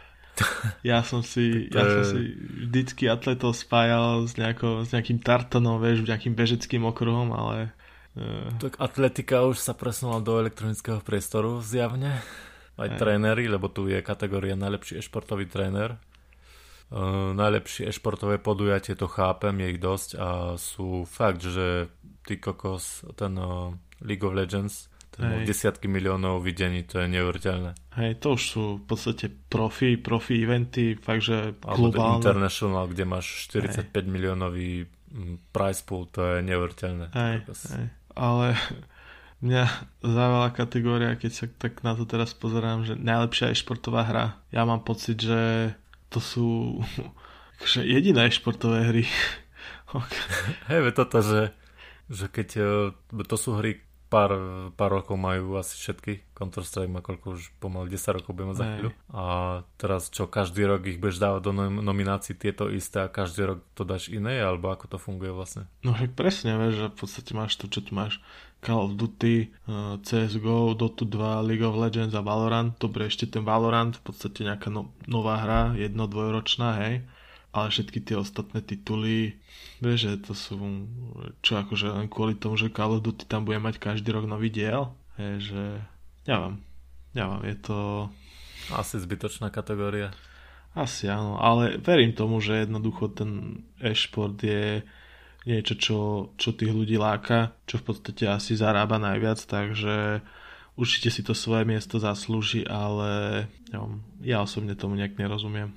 Speaker 1: Ja som si, ja som si vždycky atletov spájal s, nejako, s nejakým tartanom, vieš, nejakým bežeckým okruhom, ale...
Speaker 2: Uh... Tak atletika už sa presunula do elektronického priestoru zjavne. Aj Aj. tréneri, lebo tu je kategória najlepší e-športový tréner. Uh, najlepšie e-športové podujatie, to chápem, je ich dosť a sú fakt, že ty kokos, ten uh, League of Legends Hej. Desiatky miliónov videní, to je neuveriteľné.
Speaker 1: Hej, to už sú v podstate profi, profi eventy, fakt, že
Speaker 2: globálne. International, kde máš 45 hej. miliónový mm, price pool, to je neuveriteľné.
Speaker 1: Hej, hej. Ale [LAUGHS] mňa závala kategória, keď sa tak na to teraz pozerám, že najlepšia je športová hra. Ja mám pocit, že to sú [LAUGHS] že jediné športové hry. [LAUGHS]
Speaker 2: Hej, toto, že, že keď e, to sú hry, pár, pár rokov majú asi všetky. Counter-Strike má koľko už pomaly 10 rokov budeme za chvíľu. A teraz čo, každý rok ich budeš dávať do nominácií tieto isté a každý rok to dáš iné, alebo ako to funguje vlastne?
Speaker 1: No hej, presne, vieš, že v podstate máš to, čo tu máš Call of Duty, uh, CSGO, Dota 2, League of Legends a Valorant. Dobre, ešte ten Valorant, v podstate nejaká no, nová hra, jedno, dvojročná, hej ale všetky tie ostatné tituly, vieš, že to sú, čo akože len kvôli tomu, že Call of Duty tam bude mať každý rok nový diel, je, že neviem, neviem, je to...
Speaker 2: Asi zbytočná kategória.
Speaker 1: Asi áno, ale verím tomu, že jednoducho ten e-šport je niečo, čo, čo tých ľudí láka, čo v podstate asi zarába najviac, takže určite si to svoje miesto zaslúži, ale neviem, ja osobne tomu nejak nerozumiem.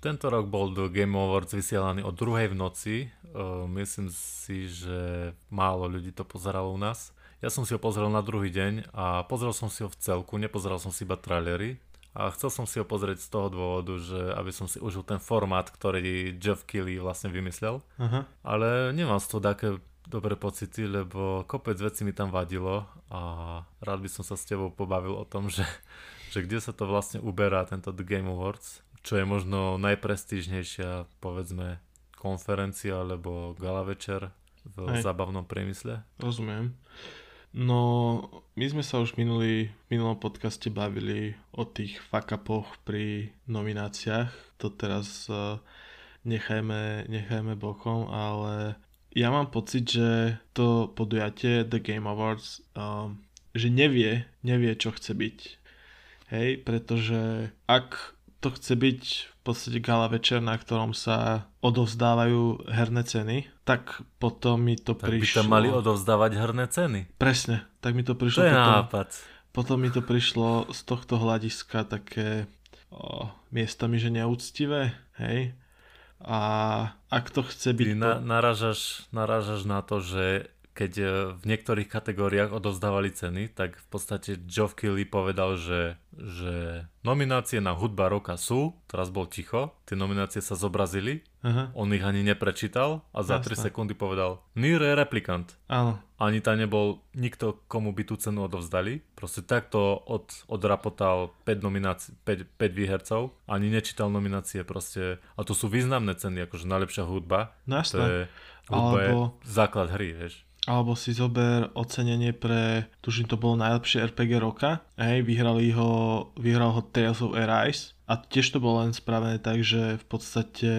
Speaker 2: Tento rok bol do Game Awards vysielaný o druhej v noci. Uh, myslím si, že málo ľudí to pozeralo u nás. Ja som si ho pozrel na druhý deň a pozrel som si ho v celku, nepozeral som si iba trailery. A chcel som si ho pozrieť z toho dôvodu, že aby som si užil ten formát, ktorý Jeff Keighley vlastne vymyslel. Uh-huh. Ale nemám z toho také dobré pocity, lebo kopec vecí mi tam vadilo a rád by som sa s tebou pobavil o tom, že že kde sa to vlastne uberá tento The Game Awards, čo je možno najprestížnejšia, povedzme, konferencia alebo gala večer v Hej. zábavnom priemysle.
Speaker 1: Rozumiem. No, my sme sa už minulý, v minulom podcaste bavili o tých fakapoch pri nomináciách. To teraz uh, nechajme, nechajme bokom, ale ja mám pocit, že to podujatie The Game Awards uh, že nevie, nevie, čo chce byť. Hej, pretože ak to chce byť v podstate gala večer, na ktorom sa odovzdávajú herné ceny, tak potom mi to
Speaker 2: tak
Speaker 1: prišlo...
Speaker 2: by tam mali odovzdávať herné ceny.
Speaker 1: Presne, tak mi to prišlo
Speaker 2: to je
Speaker 1: potom...
Speaker 2: nápad.
Speaker 1: Potom mi to prišlo z tohto hľadiska také o, miestami, že neúctivé, hej. A ak to chce byť...
Speaker 2: Ty na, naražaš, naražaš na to, že keď e, v niektorých kategóriách odovzdávali ceny, tak v podstate Geoff Keighley povedal, že, že nominácie na hudba roka sú, teraz bol ticho, tie nominácie sa zobrazili, Aha. on ich ani neprečítal a za Jasne. 3 sekundy povedal, Nier je replikant.
Speaker 1: Áno.
Speaker 2: Ani tam nebol nikto, komu by tú cenu odovzdali. Proste takto od, odrapotal 5 nominácií, 5, 5 výhercov, ani nečítal nominácie proste. A to sú významné ceny, akože najlepšia hudba.
Speaker 1: No,
Speaker 2: to je, hudba Alebo... je základ hry, vieš
Speaker 1: alebo si zober ocenenie pre, tužím to bolo najlepšie RPG roka, hej, vyhrali ho, vyhral ho Tales of Arise. A tiež to bolo len spravené tak, že v podstate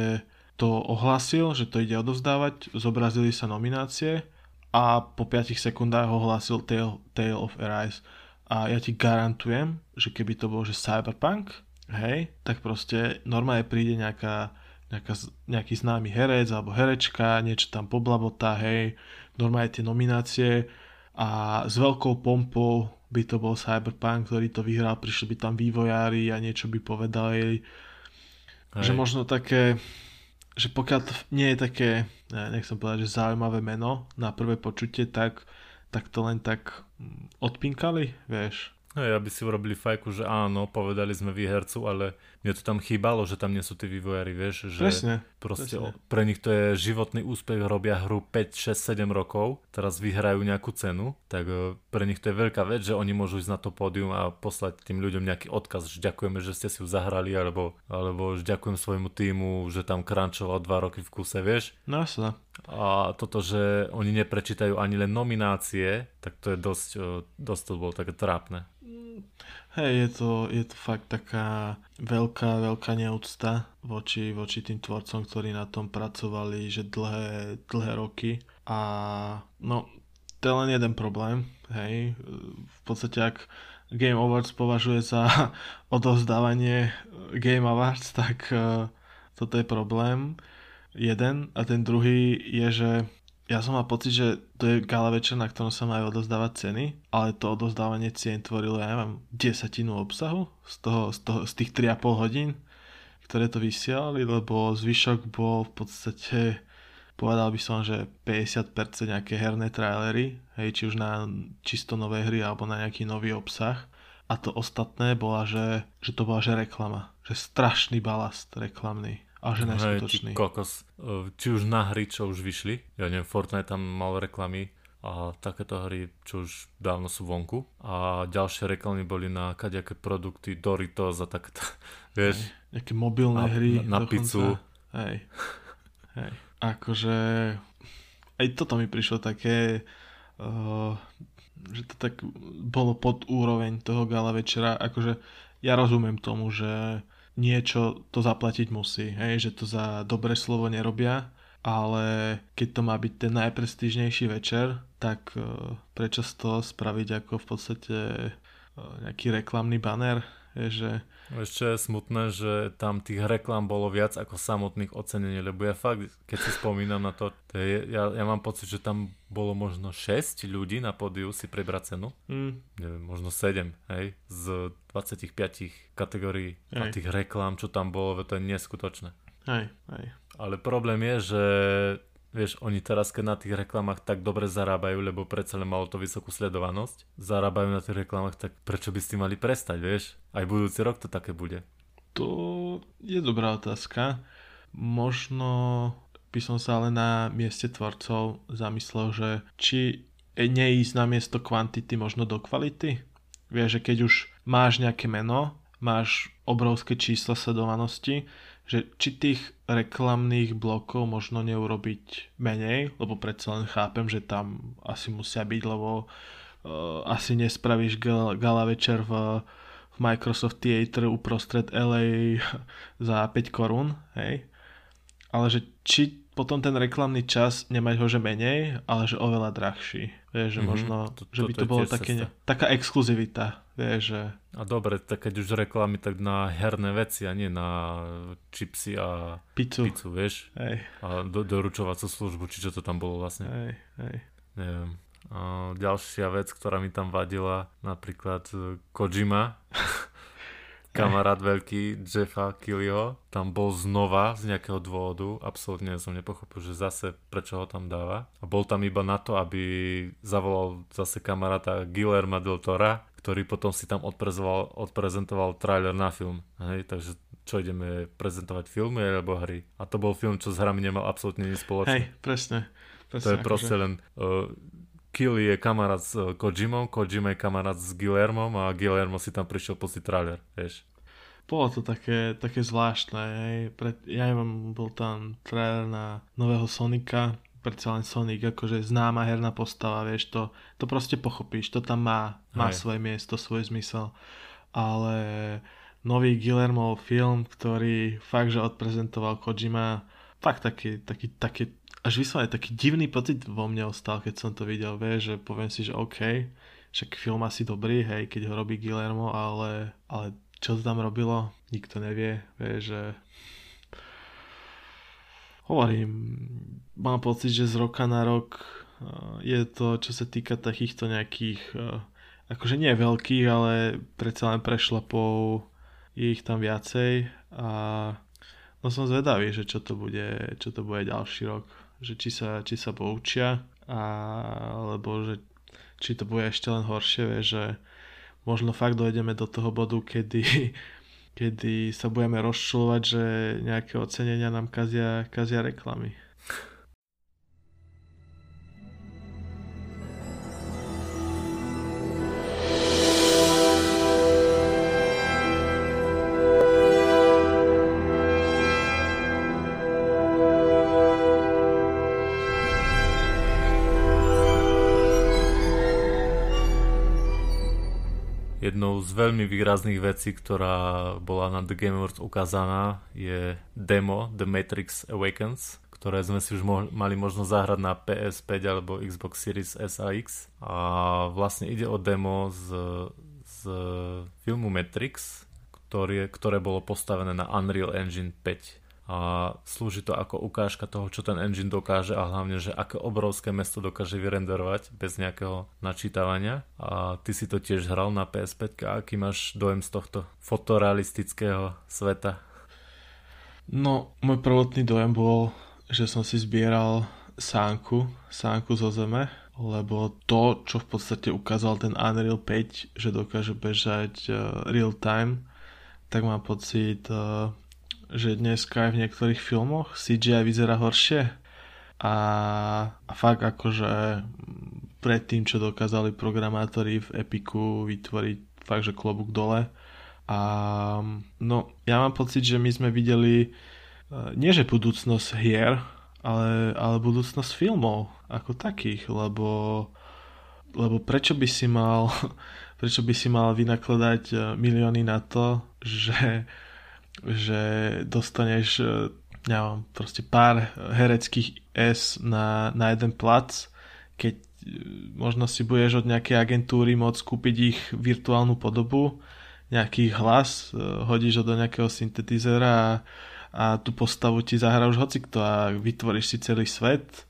Speaker 1: to ohlásil, že to ide odovzdávať, zobrazili sa nominácie a po 5 sekundách ohlásil Tale, Tale of Arise. A ja ti garantujem, že keby to bol že Cyberpunk, hej, tak proste normálne príde nejaká, nejaká, nejaký známy herec alebo herečka, niečo tam poblabotá, hej, normálne tie nominácie a s veľkou pompou by to bol Cyberpunk, ktorý to vyhral, prišli by tam vývojári a niečo by povedali. Hej. Že možno také, že pokiaľ to nie je také, nechcem povedať, že zaujímavé meno na prvé počutie, tak, tak to len tak odpinkali, vieš.
Speaker 2: Hej, aby si urobili fajku, že áno, povedali sme výhercu, ale mne to tam chýbalo, že tam nie sú tí vývojári, vieš, že
Speaker 1: presne,
Speaker 2: proste
Speaker 1: presne.
Speaker 2: pre nich to je životný úspech, robia hru 5, 6, 7 rokov, teraz vyhrajú nejakú cenu, tak e, pre nich to je veľká vec, že oni môžu ísť na to pódium a poslať tým ľuďom nejaký odkaz, že ďakujeme, že ste si ju zahrali, alebo, alebo že ďakujem svojmu týmu, že tam crunchoval 2 roky v kuse, vieš.
Speaker 1: No jasne.
Speaker 2: A toto, že oni neprečítajú ani len nominácie, tak to je dosť, e, dosť to bolo také trápne.
Speaker 1: Hej, je to, je to fakt taká veľká, veľká neúcta voči, voči tým tvorcom, ktorí na tom pracovali, že dlhé, dlhé roky. A no, to je len jeden problém, hej. V podstate, ak Game Awards považuje za [LAUGHS] odovzdávanie Game Awards, tak uh, toto je problém. Jeden. A ten druhý je, že ja som mal pocit, že to je gala večer, na ktorom sa majú odozdávať ceny, ale to odozdávanie cien tvorilo, ja neviem, desatinu obsahu z, toho, z, toho, z tých 3,5 hodín, ktoré to vysielali, lebo zvyšok bol v podstate, povedal by som, že 50% nejaké herné trailery, hej, či už na čisto nové hry alebo na nejaký nový obsah. A to ostatné bola, že, že to bola že reklama. Že strašný balast reklamný. A že neskutočný.
Speaker 2: Hej, kokos. E, či už na hry, čo už vyšli. Ja neviem, Fortnite tam mal reklamy a takéto hry, čo už dávno sú vonku. A ďalšie reklamy boli na kadejaké produkty, Doritos a takéto, [LAUGHS] vieš.
Speaker 1: Hej, nejaké mobilné
Speaker 2: na,
Speaker 1: hry.
Speaker 2: Na, na pizzu.
Speaker 1: Hej. Hej. Akože aj toto mi prišlo také, uh, že to tak bolo pod úroveň toho gala večera. Akože ja rozumiem tomu, že niečo to zaplatiť musí, hej, že to za dobré slovo nerobia, ale keď to má byť ten najprestížnejší večer, tak uh, prečo toho spraviť ako v podstate uh, nejaký reklamný banner, že
Speaker 2: ešte je smutné, že tam tých reklám bolo viac ako samotných ocenení, lebo ja fakt, keď si spomínam na to, to je, ja, ja mám pocit, že tam bolo možno 6 ľudí na pódiu si prebrať cenu. Mm. Neviem, možno 7, hej, z 25 kategórií hej. a tých reklám, čo tam bolo, to je neskutočné.
Speaker 1: Hej, hej.
Speaker 2: Ale problém je, že Vieš, oni teraz, keď na tých reklamách tak dobre zarábajú, lebo predsa len malo to vysokú sledovanosť, zarábajú na tých reklamách, tak prečo by si mali prestať, vieš? Aj budúci rok to také bude.
Speaker 1: To je dobrá otázka. Možno by som sa ale na mieste tvorcov zamyslel, že či neísť na miesto kvantity možno do kvality. Vieš, že keď už máš nejaké meno, máš obrovské čísla sledovanosti, že či tých reklamných blokov možno neurobiť menej, lebo predsa len chápem, že tam asi musia byť, lebo uh, asi nespravíš gala, gala večer v, v Microsoft Theater uprostred LA za 5 korún, hej? Ale že či potom ten reklamný čas nemať ho že menej, ale že oveľa drahší. Vieš, že mm-hmm. možno, to, že by to bolo také, ne, taká exkluzivita. Vieš, že...
Speaker 2: A dobre, tak keď už reklamy, tak na herné veci a nie na čipsy a
Speaker 1: pizzu,
Speaker 2: pizzu vieš.
Speaker 1: Hej.
Speaker 2: A do, doručovacú službu, či čo to tam bolo vlastne.
Speaker 1: Hej, hej.
Speaker 2: Neviem. A ďalšia vec, ktorá mi tam vadila, napríklad Kojima. [LAUGHS] kamarát veľký Jeffa Killyho tam bol znova z nejakého dôvodu, absolútne som nepochopil, že zase prečo ho tam dáva. A bol tam iba na to, aby zavolal zase kamaráta Guillerma del Tora, ktorý potom si tam odprezentoval, odprezentoval trailer na film. Hej, takže čo ideme prezentovať filmy alebo hry. A to bol film, čo s hrami nemal absolútne nič spoločné.
Speaker 1: Hej, presne. presne
Speaker 2: to je proste že... len... Uh, Killy je kamarát s uh, Kojimom, Kojima je kamarát s Guillermom a Guillermo si tam prišiel pustiť trailer, vieš.
Speaker 1: Bolo to také, také zvláštne, hej. Pred, ja neviem, bol tam trailer na nového Sonika, predsa len Sonic, akože známa herná postava, vieš, to, to proste pochopíš, to tam má, má svoje miesto, svoj zmysel. Ale nový Guillermo film, ktorý fakt, že odprezentoval Kojima, fakt taký, taký, taký až vyslovene taký divný pocit vo mne ostal, keď som to videl, vieš, že poviem si, že OK, však film asi dobrý, hej, keď ho robí Guillermo, ale, ale čo to tam robilo, nikto nevie, vieš, že hovorím, mám pocit, že z roka na rok je to, čo sa týka takýchto nejakých, akože nie veľkých, ale predsa len prešlapov je ich tam viacej a no som zvedavý, že čo to bude, čo to bude ďalší rok že či sa, či sa poučia, alebo že či to bude ešte len horšie, vie, že možno fakt dojdeme do toho bodu, kedy, kedy sa budeme rozčulovať, že nejaké ocenenia nám kazia, kazia reklamy.
Speaker 2: Z veľmi výrazných vecí, ktorá bola na The Game Awards ukázaná, je demo The Matrix Awakens, ktoré sme si už mo- mali možnosť zahrať na PS5 alebo Xbox Series S a X. A vlastne ide o demo z, z filmu Matrix, ktoré, ktoré bolo postavené na Unreal Engine 5 a slúži to ako ukážka toho, čo ten engine dokáže a hlavne, že aké obrovské mesto dokáže vyrenderovať bez nejakého načítavania. A ty si to tiež hral na PS5 a aký máš dojem z tohto fotorealistického sveta?
Speaker 1: No, môj prvotný dojem bol, že som si zbieral sánku, sánku zo zeme, lebo to, čo v podstate ukázal ten Unreal 5, že dokáže bežať uh, real time, tak mám pocit, uh, že dneska aj v niektorých filmoch CGI vyzerá horšie. A, a fakt akože predtým, čo dokázali programátori v Epiku vytvoriť fakt, že klobúk dole. A no, ja mám pocit, že my sme videli e, nie že budúcnosť hier, ale, ale budúcnosť filmov ako takých, lebo, lebo prečo by si mal [LAUGHS] prečo by si mal vynakladať e, milióny na to, že že dostaneš neviem, proste pár hereckých S na, na jeden plac, keď e, možno si budeš od nejakej agentúry môcť kúpiť ich virtuálnu podobu, nejaký hlas, e, hodíš ho do nejakého syntetizera a, a tú postavu ti zahra už hocikto a vytvoríš si celý svet.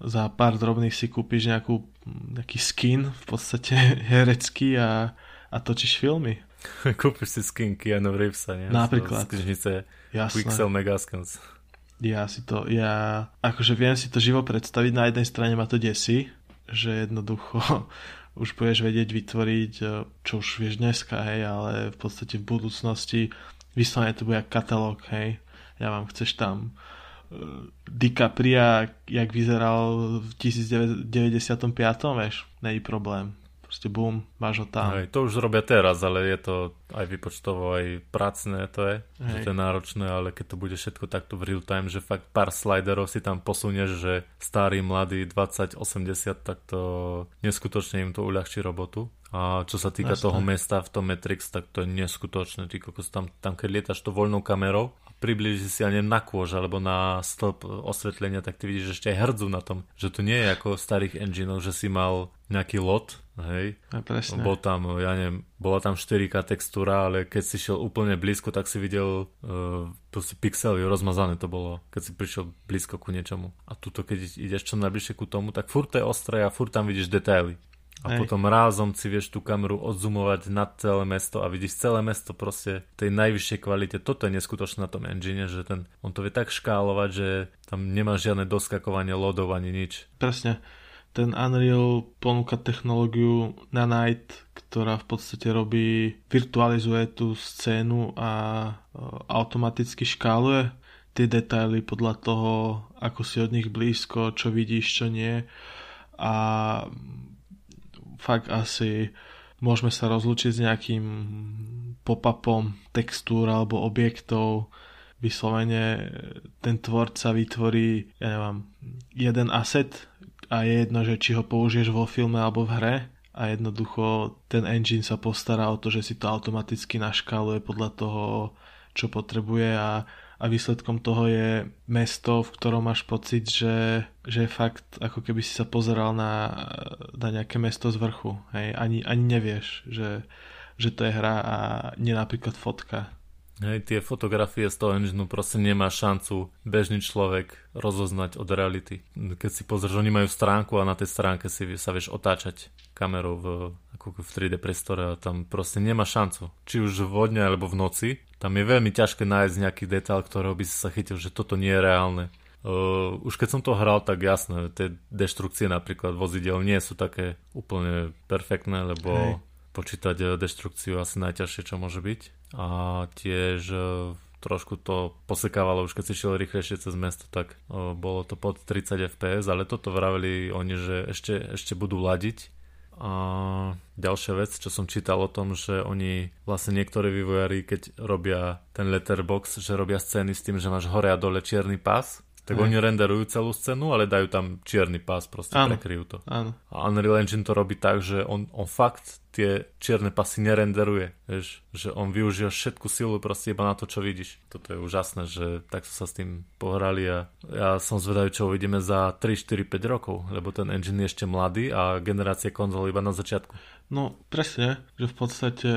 Speaker 1: Za pár drobných si kúpiš nejakú, nejaký skin v podstate [LAUGHS] herecký a, a točíš filmy. [LAUGHS]
Speaker 2: Kúpiš si skin Keanu Reevesa, nie?
Speaker 1: Napríklad.
Speaker 2: Z knižnice Pixel Megaskins.
Speaker 1: Ja si to, ja akože viem si to živo predstaviť, na jednej strane ma to desí, že jednoducho [LAUGHS] už budeš vedieť vytvoriť, e, čo už vieš dneska, hej, ale v podstate v budúcnosti vyslovene to bude katalóg, hej. Ja vám chceš tam uh, DiCaprio, jak vyzeral v 1995, vieš, není problém proste boom, máš ho tam.
Speaker 2: Hej, to už robia teraz, ale je to aj vypočtovo, aj pracné to je, Hej. že to je náročné, ale keď to bude všetko takto v real time, že fakt pár sliderov si tam posunieš, že starý, mladý, 20, 80, tak to neskutočne im to uľahčí robotu. A čo sa týka Jasne. toho mesta v tom Matrix, tak to je neskutočné. Ty kokos, tam, tam keď lietaš to voľnou kamerou a približí si, ja neviem, na kôž alebo na stĺp osvetlenia, tak ty vidíš ešte aj hrdzu na tom. Že to nie je ako v starých enginech, že si mal nejaký lot, hej.
Speaker 1: A presne.
Speaker 2: Bol tam, ja neviem, bola tam 4K textúra, ale keď si šiel úplne blízko, tak si videl uh, proste pixely, rozmazané to bolo, keď si prišiel blízko ku niečomu. A tuto, keď ideš čo najbližšie ku tomu, tak furt to je ostré a furt tam vidíš detaily. A Hej. potom rázom si vieš tú kameru odzumovať nad celé mesto a vidíš celé mesto proste v tej najvyššej kvalite. Toto je neskutočné na tom engine, že ten, on to vie tak škálovať, že tam nemá žiadne doskakovanie lodov ani nič.
Speaker 1: Presne. Ten Unreal ponúka technológiu Nanite, ktorá v podstate robí, virtualizuje tú scénu a automaticky škáluje tie detaily podľa toho, ako si od nich blízko, čo vidíš, čo nie. A fakt asi môžeme sa rozlučiť s nejakým pop-upom textúr alebo objektov. Vyslovene ten tvorca vytvorí, ja neviem, jeden asset a je jedno, že či ho použiješ vo filme alebo v hre a jednoducho ten engine sa postará o to, že si to automaticky naškáluje podľa toho, čo potrebuje a a výsledkom toho je mesto, v ktorom máš pocit, že, že je fakt ako keby si sa pozeral na, na nejaké mesto z vrchu. Hej? Ani, ani nevieš, že, že to je hra a nie napríklad fotka.
Speaker 2: Hej, tie fotografie z toho engineu proste nemá šancu bežný človek rozoznať od reality. Keď si pozrieš, oni majú stránku a na tej stránke si sa vieš otáčať kamerou v, ako v 3D priestore a tam proste nemá šancu. Či už vodne alebo v noci. Tam je veľmi ťažké nájsť nejaký detail, ktorého by si sa chytil, že toto nie je reálne. Uh, už keď som to hral, tak jasné, tie deštrukcie napríklad vozidel nie sú také úplne perfektné, lebo Hej. počítať eh, deštrukciu asi najťažšie, čo môže byť. A tiež uh, trošku to posekávalo, už keď si šiel rýchlejšie cez mesto, tak uh, bolo to pod 30 fps, ale toto vraveli oni, že ešte, ešte budú ladiť a ďalšia vec, čo som čítal o tom, že oni vlastne niektorí vývojári, keď robia ten letterbox, že robia scény s tým, že máš hore a dole čierny pás, tak Aj. oni renderujú celú scénu, ale dajú tam čierny pás, proste áno, prekryjú to.
Speaker 1: Áno.
Speaker 2: A Unreal Engine to robí tak, že on, on fakt tie čierne pasy nerenderuje, vieš, že on využíva všetku silu proste iba na to, čo vidíš. Toto je úžasné, že takto sa s tým pohrali a ja som zvedavý, čo uvidíme za 3, 4, 5 rokov, lebo ten engine je ešte mladý a generácia konzol iba na začiatku.
Speaker 1: No presne, že v podstate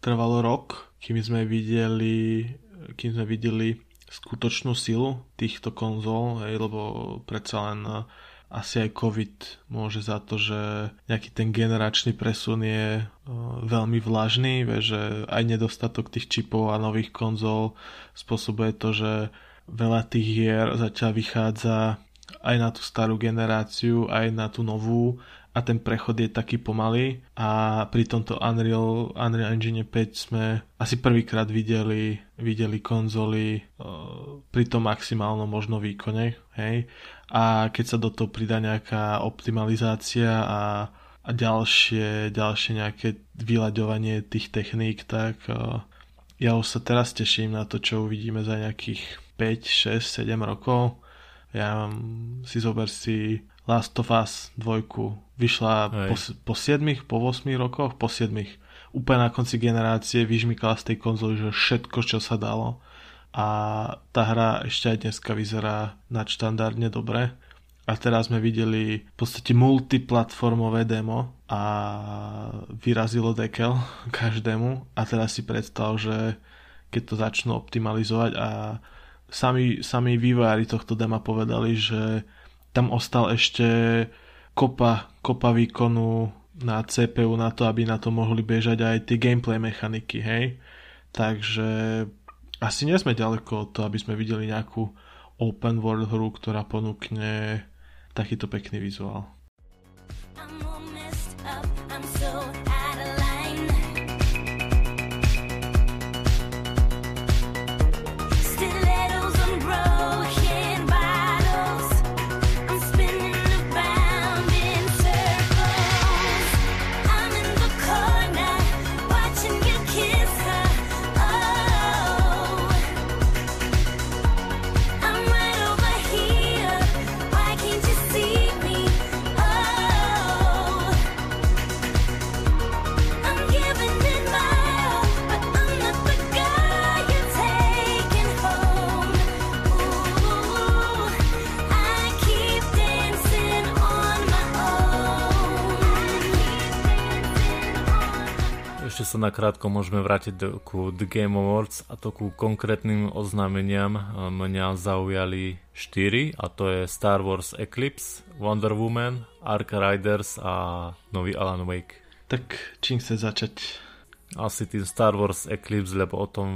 Speaker 1: trvalo rok, kým sme videli, kým sme videli skutočnú silu týchto konzol, hej, lebo predsa len eh, asi aj COVID môže za to, že nejaký ten generačný presun je uh, veľmi vlažný, že aj nedostatok tých čipov a nových konzol spôsobuje to, že veľa tých hier zatiaľ vychádza aj na tú starú generáciu, aj na tú novú a ten prechod je taký pomalý a pri tomto Unreal, Unreal Engine 5 sme asi prvýkrát videli, videli konzoly uh, pri tom maximálnom možno výkone, hej, a keď sa do toho pridá nejaká optimalizácia a, a ďalšie, ďalšie nejaké vyľaďovanie tých techník, tak uh, ja už sa teraz teším na to, čo uvidíme za nejakých 5, 6, 7 rokov. Ja si zober si Last of Us 2 vyšla po, po 7, po 8 rokoch, po 7. Úplne na konci generácie vyžmykala z tej konzoly, že všetko, čo sa dalo. A tá hra ešte aj dneska vyzerá nadštandardne dobre. A teraz sme videli v podstate multiplatformové demo a vyrazilo dekel [LAUGHS] každému. A teraz si predstav, že keď to začnú optimalizovať a sami, sami vývojári tohto dema povedali, že tam ostal ešte kopa, kopa výkonu na CPU na to, aby na to mohli bežať aj tie gameplay mechaniky, hej. Takže asi nie sme ďaleko od toho, aby sme videli nejakú open world hru, ktorá ponúkne takýto pekný vizuál.
Speaker 2: Sa nakrátko môžeme vrátiť do, ku The Game Awards a to ku konkrétnym oznámeniam mňa zaujali 4 a to je Star Wars Eclipse, Wonder Woman, Ark Riders a nový Alan Wake.
Speaker 1: Tak čím chce začať?
Speaker 2: Asi tým Star Wars Eclipse, lebo o tom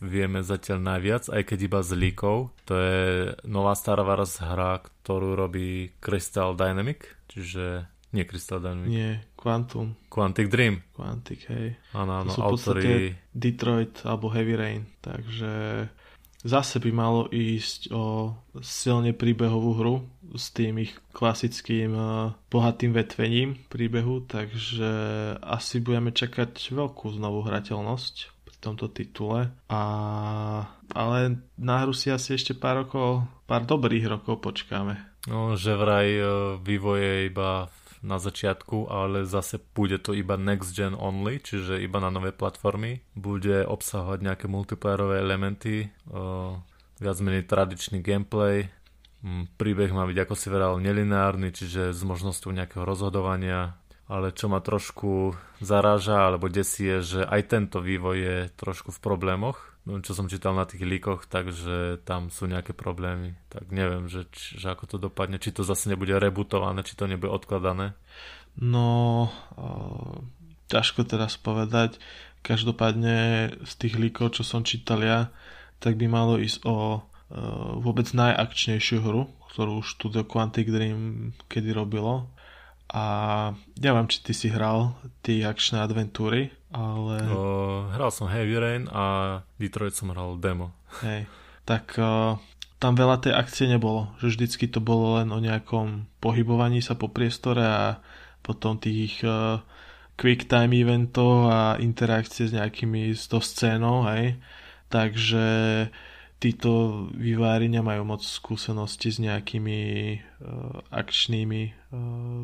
Speaker 2: vieme zatiaľ najviac, aj keď iba z líkov. To je nová Star Wars hra, ktorú robí Crystal Dynamic, čiže nie Crystal Dynamics.
Speaker 1: Nie, Quantum.
Speaker 2: Quantic Dream.
Speaker 1: Quantic, hej.
Speaker 2: Áno, áno, autory...
Speaker 1: Detroit alebo Heavy Rain, takže zase by malo ísť o silne príbehovú hru s tým ich klasickým uh, bohatým vetvením príbehu, takže asi budeme čakať veľkú znovu hrateľnosť pri tomto titule. A, ale na hru si asi ešte pár rokov, pár dobrých rokov počkáme.
Speaker 2: No, že vraj uh, vývoj je iba na začiatku, ale zase bude to iba next gen only, čiže iba na nové platformy. Bude obsahovať nejaké multiplayerové elementy, uh, viac menej tradičný gameplay. Mm, príbeh má byť ako si veral nelineárny, čiže s možnosťou nejakého rozhodovania. Ale čo ma trošku zaráža alebo desí je, že aj tento vývoj je trošku v problémoch čo som čítal na tých líkoch, takže tam sú nejaké problémy. Tak neviem, že, že ako to dopadne, či to zase nebude rebootované, či to nebude odkladané.
Speaker 1: No, ťažko teraz povedať. Každopádne z tých líkov, čo som čítal ja, tak by malo ísť o uh, vôbec najakčnejšiu hru, ktorú už Studio Quantic Dream kedy robilo. A neviem, či ty si hral tie akčné adventúry, ale... O,
Speaker 2: hral som Heavy Rain a Detroit som hral demo.
Speaker 1: Hej, tak o, tam veľa tej akcie nebolo, že vždycky to bolo len o nejakom pohybovaní sa po priestore a potom tých o, quick time eventov a interakcie s nejakými s to scénou, hej. Takže títo vývári nemajú moc skúsenosti s nejakými uh, akčnými uh,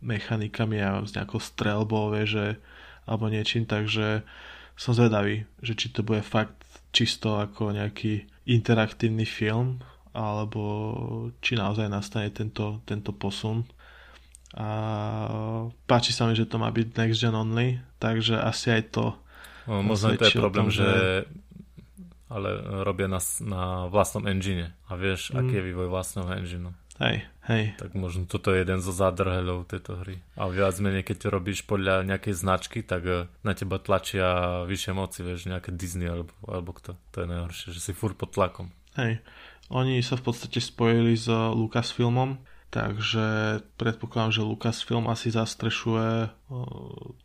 Speaker 1: mechanikami a s nejakou strelbou, že, alebo niečím, takže som zvedavý, že či to bude fakt čisto ako nejaký interaktívny film, alebo či naozaj nastane tento, tento posun. A páči sa mi, že to má byť next gen only, takže asi aj to
Speaker 2: no, možno to je problém, tom, že ale robia na, na vlastnom engine a vieš, mm. aký je vývoj vlastného engineu.
Speaker 1: Hej, hej.
Speaker 2: Tak možno toto je jeden zo zádrhelov tejto hry. A viac menej, keď robíš podľa nejakej značky, tak eh, na teba tlačia vyššie moci, vieš, nejaké Disney alebo, alebo kto. To je najhoršie, že si furt pod tlakom.
Speaker 1: Hej. Oni sa v podstate spojili s Lucasfilmom, takže predpokladám, že Lucasfilm asi zastrešuje uh,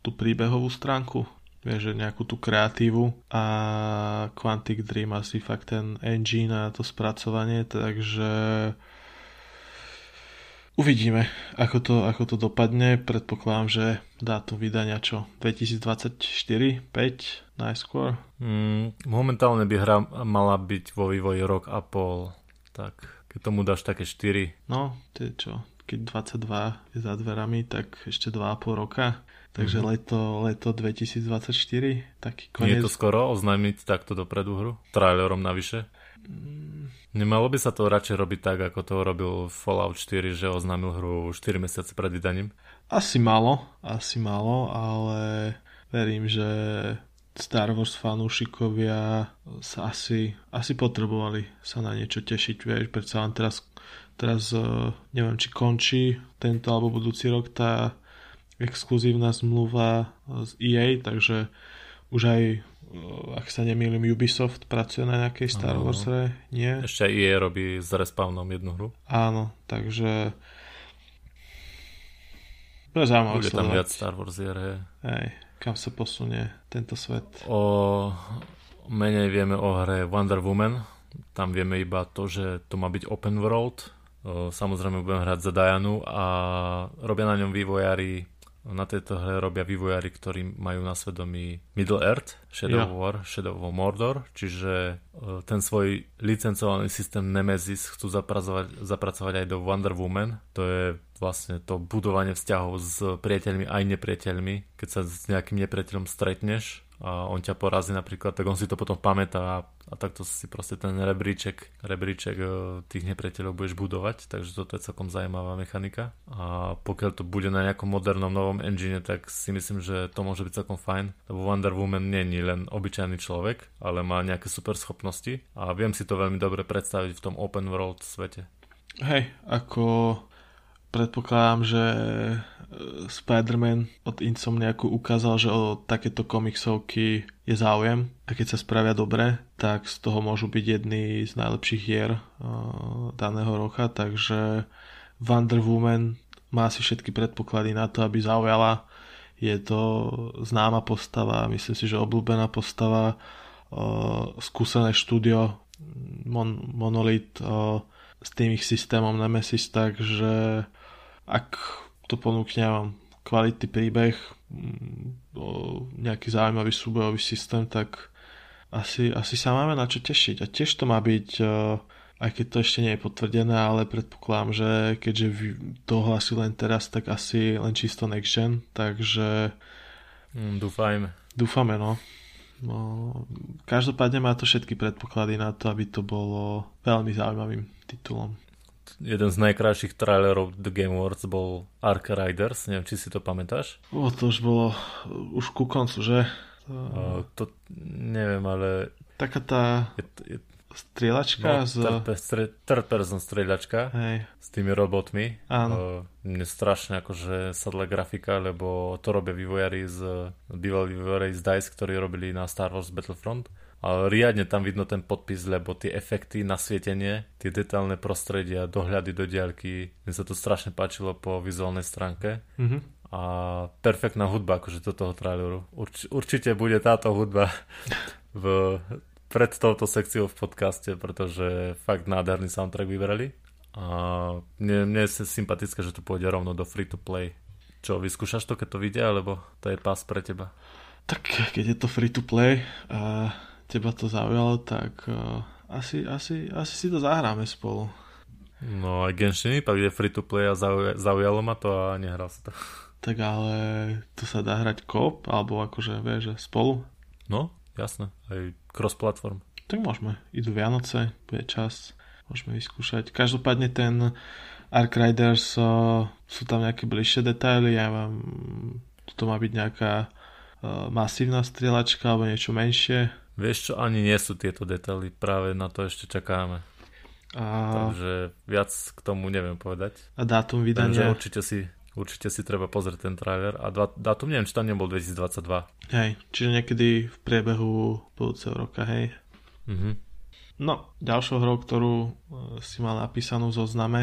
Speaker 1: tú príbehovú stránku vieš, že nejakú tú kreatívu a Quantic Dream asi fakt ten engine a to spracovanie, takže Uvidíme, ako to, ako to dopadne. Predpokladám, že dátum vydania čo? 2024? 5 najskôr?
Speaker 2: Mm, momentálne by hra mala byť vo vývoji rok a pol. Tak keď tomu dáš také 4.
Speaker 1: No, to je čo? Keď 22 je za dverami, tak ešte 2,5 roka. Takže mm-hmm. leto, leto 2024, taký koniec.
Speaker 2: Nie je to skoro oznámiť takto dopredu hru? Trailerom navyše? Nemalo by sa to radšej robiť tak, ako to robil Fallout 4, že oznámil hru 4 mesiace pred vydaním?
Speaker 1: Asi malo, asi malo, ale verím, že Star Wars fanúšikovia sa asi, asi potrebovali sa na niečo tešiť, vieš, predsa len teraz, teraz eh, neviem, či končí tento alebo budúci rok tá exkluzívna zmluva z EA, takže už aj ak sa nemýlim, Ubisoft pracuje na nejakej Star Wars hre, nie?
Speaker 2: Ešte EA robí s Respawnom jednu hru.
Speaker 1: Áno, takže je zaujímavé
Speaker 2: Bude tam viac Star Wars hier,
Speaker 1: Hej, kam sa posunie tento svet.
Speaker 2: O menej vieme o hre Wonder Woman. Tam vieme iba to, že to má byť open world. Samozrejme budem hrať za Dianu a robia na ňom vývojári na tejto hre robia vývojári, ktorí majú na svedomí Middle Earth, Shadow yeah. War, Shadow of Mordor, čiže e, ten svoj licencovaný systém Nemesis chcú zapracovať, zapracovať aj do Wonder Woman. To je vlastne to budovanie vzťahov s priateľmi aj nepriateľmi. Keď sa s nejakým nepriateľom stretneš, a on ťa porazí napríklad, tak on si to potom pamätá a, a takto si proste ten rebríček, rebríček e, tých nepriateľov budeš budovať, takže toto je celkom zaujímavá mechanika. A pokiaľ to bude na nejakom modernom novom engine, tak si myslím, že to môže byť celkom fajn, lebo Wonder Woman nie je len obyčajný človek, ale má nejaké super schopnosti. A viem si to veľmi dobre predstaviť v tom open world svete.
Speaker 1: Hej, ako predpokladám, že e, Spider-Man od Insomniaku ukázal, že o takéto komiksovky je záujem a keď sa spravia dobre, tak z toho môžu byť jedný z najlepších hier uh, daného roka, takže Wonder Woman má asi všetky predpoklady na to, aby zaujala. Je to známa postava, myslím si, že obľúbená postava, uh, skúsené štúdio Mon- Monolith uh, s tým ich systémom Nemesis, takže ak to ponúkne vám kvalitný príbeh, mm, nejaký zaujímavý súbojový systém, tak asi, asi sa máme na čo tešiť. A tiež to má byť, e, aj keď to ešte nie je potvrdené, ale predpokladám, že keďže to ohlasí len teraz, tak asi len čisto next gen, takže...
Speaker 2: Mm, dúfajme.
Speaker 1: Dúfame, no. no. Každopádne má to všetky predpoklady na to, aby to bolo veľmi zaujímavým titulom
Speaker 2: jeden z najkrajších trailerov The Game Awards bol Ark Riders, neviem, či si to pamätáš?
Speaker 1: O, to už bolo už ku koncu, že?
Speaker 2: To, to neviem, ale...
Speaker 1: Taká tá je, je, strieľačka
Speaker 2: no, z... Third, third person strieľačka
Speaker 1: Hej.
Speaker 2: s tými robotmi.
Speaker 1: Áno.
Speaker 2: Mne strašne akože sadla grafika, lebo to robia vývojári z... bývalí vývojári z DICE, ktorí robili na Star Wars Battlefront ale riadne tam vidno ten podpis, lebo tie efekty, nasvietenie, tie detálne prostredia, dohľady do diaľky, mne sa to strašne páčilo po vizuálnej stránke.
Speaker 1: Mm-hmm.
Speaker 2: A perfektná hudba akože do toho traileru. Urč, určite bude táto hudba [LAUGHS] v, pred touto sekciou v podcaste, pretože fakt nádherný soundtrack vybrali. A mne, mne je sympatické, že to pôjde rovno do free to play. Čo, vyskúšaš to, keď to vidia, alebo to je pás pre teba?
Speaker 1: Tak keď je to free to play, uh teba to zaujalo, tak uh, asi, asi, asi si to zahráme spolu.
Speaker 2: No aj Genshin Impact je free to play a zauj- zaujalo ma to a nehral sa to.
Speaker 1: Tak ale to sa dá hrať kop, alebo akože vieš, spolu?
Speaker 2: No, jasné, aj cross-platform.
Speaker 1: Tak môžeme, idú Vianoce, bude čas, môžeme vyskúšať. Každopádne ten Ark Riders uh, sú tam nejaké bližšie detaily, ja vám, to má byť nejaká uh, masívna strieľačka alebo niečo menšie.
Speaker 2: Vieš čo, ani nie sú tieto detaily, práve na to ešte čakáme. A... Takže viac k tomu neviem povedať.
Speaker 1: A dátum vydania?
Speaker 2: Takže určite si, určite si treba pozrieť ten trailer. A dva, dátum neviem, či tam nebol 2022.
Speaker 1: Hej, čiže niekedy v priebehu budúceho roka, hej.
Speaker 2: Mhm.
Speaker 1: No, ďalšou hrou, ktorú e, si mal napísanú v zozname,